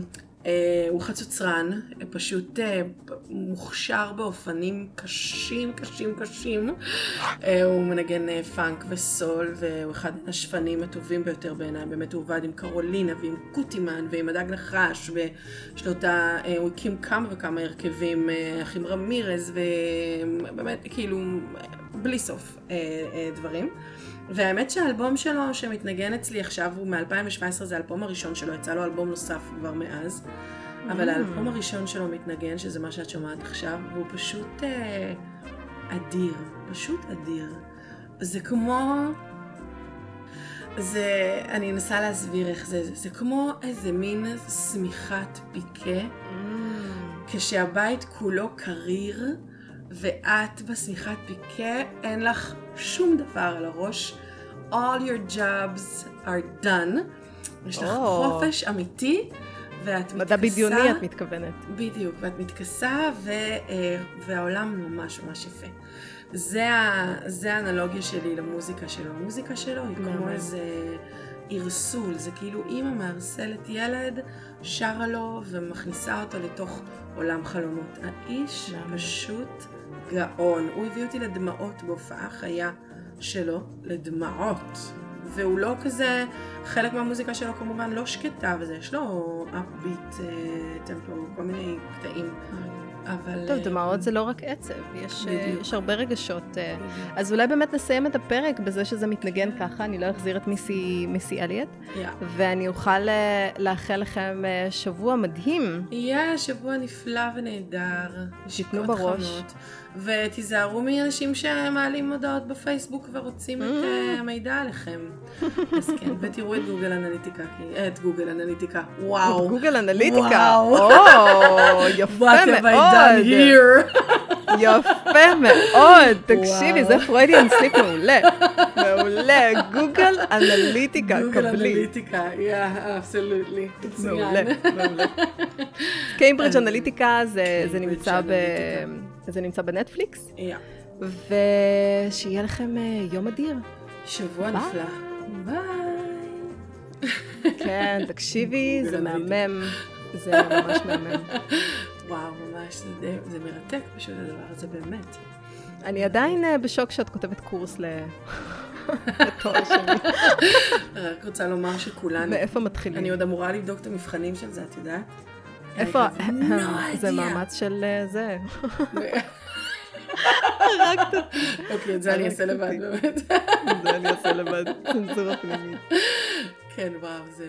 הוא חצוצרן, פשוט אה, מוכשר באופנים קשים, קשים, קשים. אה, הוא מנגן אה, פאנק וסול, והוא אחד השופנים הטובים ביותר בעיניי. באמת הוא עובד עם קרולינה ועם קוטימן ועם הדג נחש, ויש לו את ה... אה, הוא הקים כמה וכמה הרכבים, אה, האחים רמירז, ובאמת, כאילו, בלי סוף אה, אה, דברים. והאמת שהאלבום שלו שמתנגן אצלי עכשיו הוא מ-2017, זה האלבום הראשון שלו, יצא לו אלבום נוסף כבר מאז. אבל mm. האלבום הראשון שלו מתנגן, שזה מה שאת שומעת עכשיו, והוא פשוט אה, אדיר, פשוט אדיר. זה כמו... זה, אני אנסה להסביר איך זה, זה, זה כמו איזה מין שמיכת פיקה, mm. כשהבית כולו קריר, ואת בשמיכת פיקה, אין לך שום דבר על הראש. All your jobs are done. יש לך oh. חופש אמיתי, ואת מתכסה... מדע בדיוני את מתכוונת. בדיוק, ואת מתכסה, ו, אה, והעולם ממש ממש יפה. זה, ה, זה האנלוגיה שלי למוזיקה שלו. המוזיקה שלו היא כמו איזה ערסול, זה כאילו אימא מערסלת ילד, שרה לו ומכניסה אותו לתוך עולם חלומות. האיש פשוט גאון. הוא הביא אותי לדמעות בהופעה חיה שלו, לדמעות. והוא לא כזה, חלק מהמוזיקה שלו כמובן לא שקטה וזה, יש לו אפביט, טמפו, כל מיני קטעים. אבל... טוב, דמעות זה לא רק עצב, יש, יש הרבה רגשות. אז אולי באמת נסיים את הפרק בזה שזה מתנגן ככה, אני לא אחזיר את מיסי, מיסי אליאט, yeah. ואני אוכל לאחל לכם שבוע מדהים. יהיה yeah, שבוע נפלא ונהדר. שיתנו בראש. חנות. ותיזהרו מאנשים שמעלים הודעות בפייסבוק ורוצים את uh, המידע עליכם. אז כן, ותראו את גוגל אנליטיקה, את גוגל אנליטיקה, וואו. את גוגל אנליטיקה, או, יפה מאוד. יפה מאוד, תקשיבי, זה Freudian slip מעולה. מעולה, גוגל אנליטיקה, קבלי. גוגל אנליטיקה, יא, absolutely. מעולה, מעולה. קיימברידג' אנליטיקה זה נמצא ב... זה נמצא בנטפליקס. Yeah. ושיהיה לכם אה, יום אדיר. שבוע נפלא. ביי. כן, תקשיבי, זה מהמם. זה ממש מהמם. וואו, ממש, זה, זה מרתק פשוט הדבר הזה, באמת. אני עדיין אה, בשוק שאת כותבת קורס ל... לתואר שלי. רק רוצה לומר שכולנו... מאיפה מתחילים? אני עוד אמורה לבדוק את המבחנים של זה, את יודעת? איפה? זה מאמץ של אה, זה. הרגת אותי. אוקיי, את זה אני אעשה לבד באמת. זה אני אעשה לבד, צנזורה פנימית. כן, וואו, זה...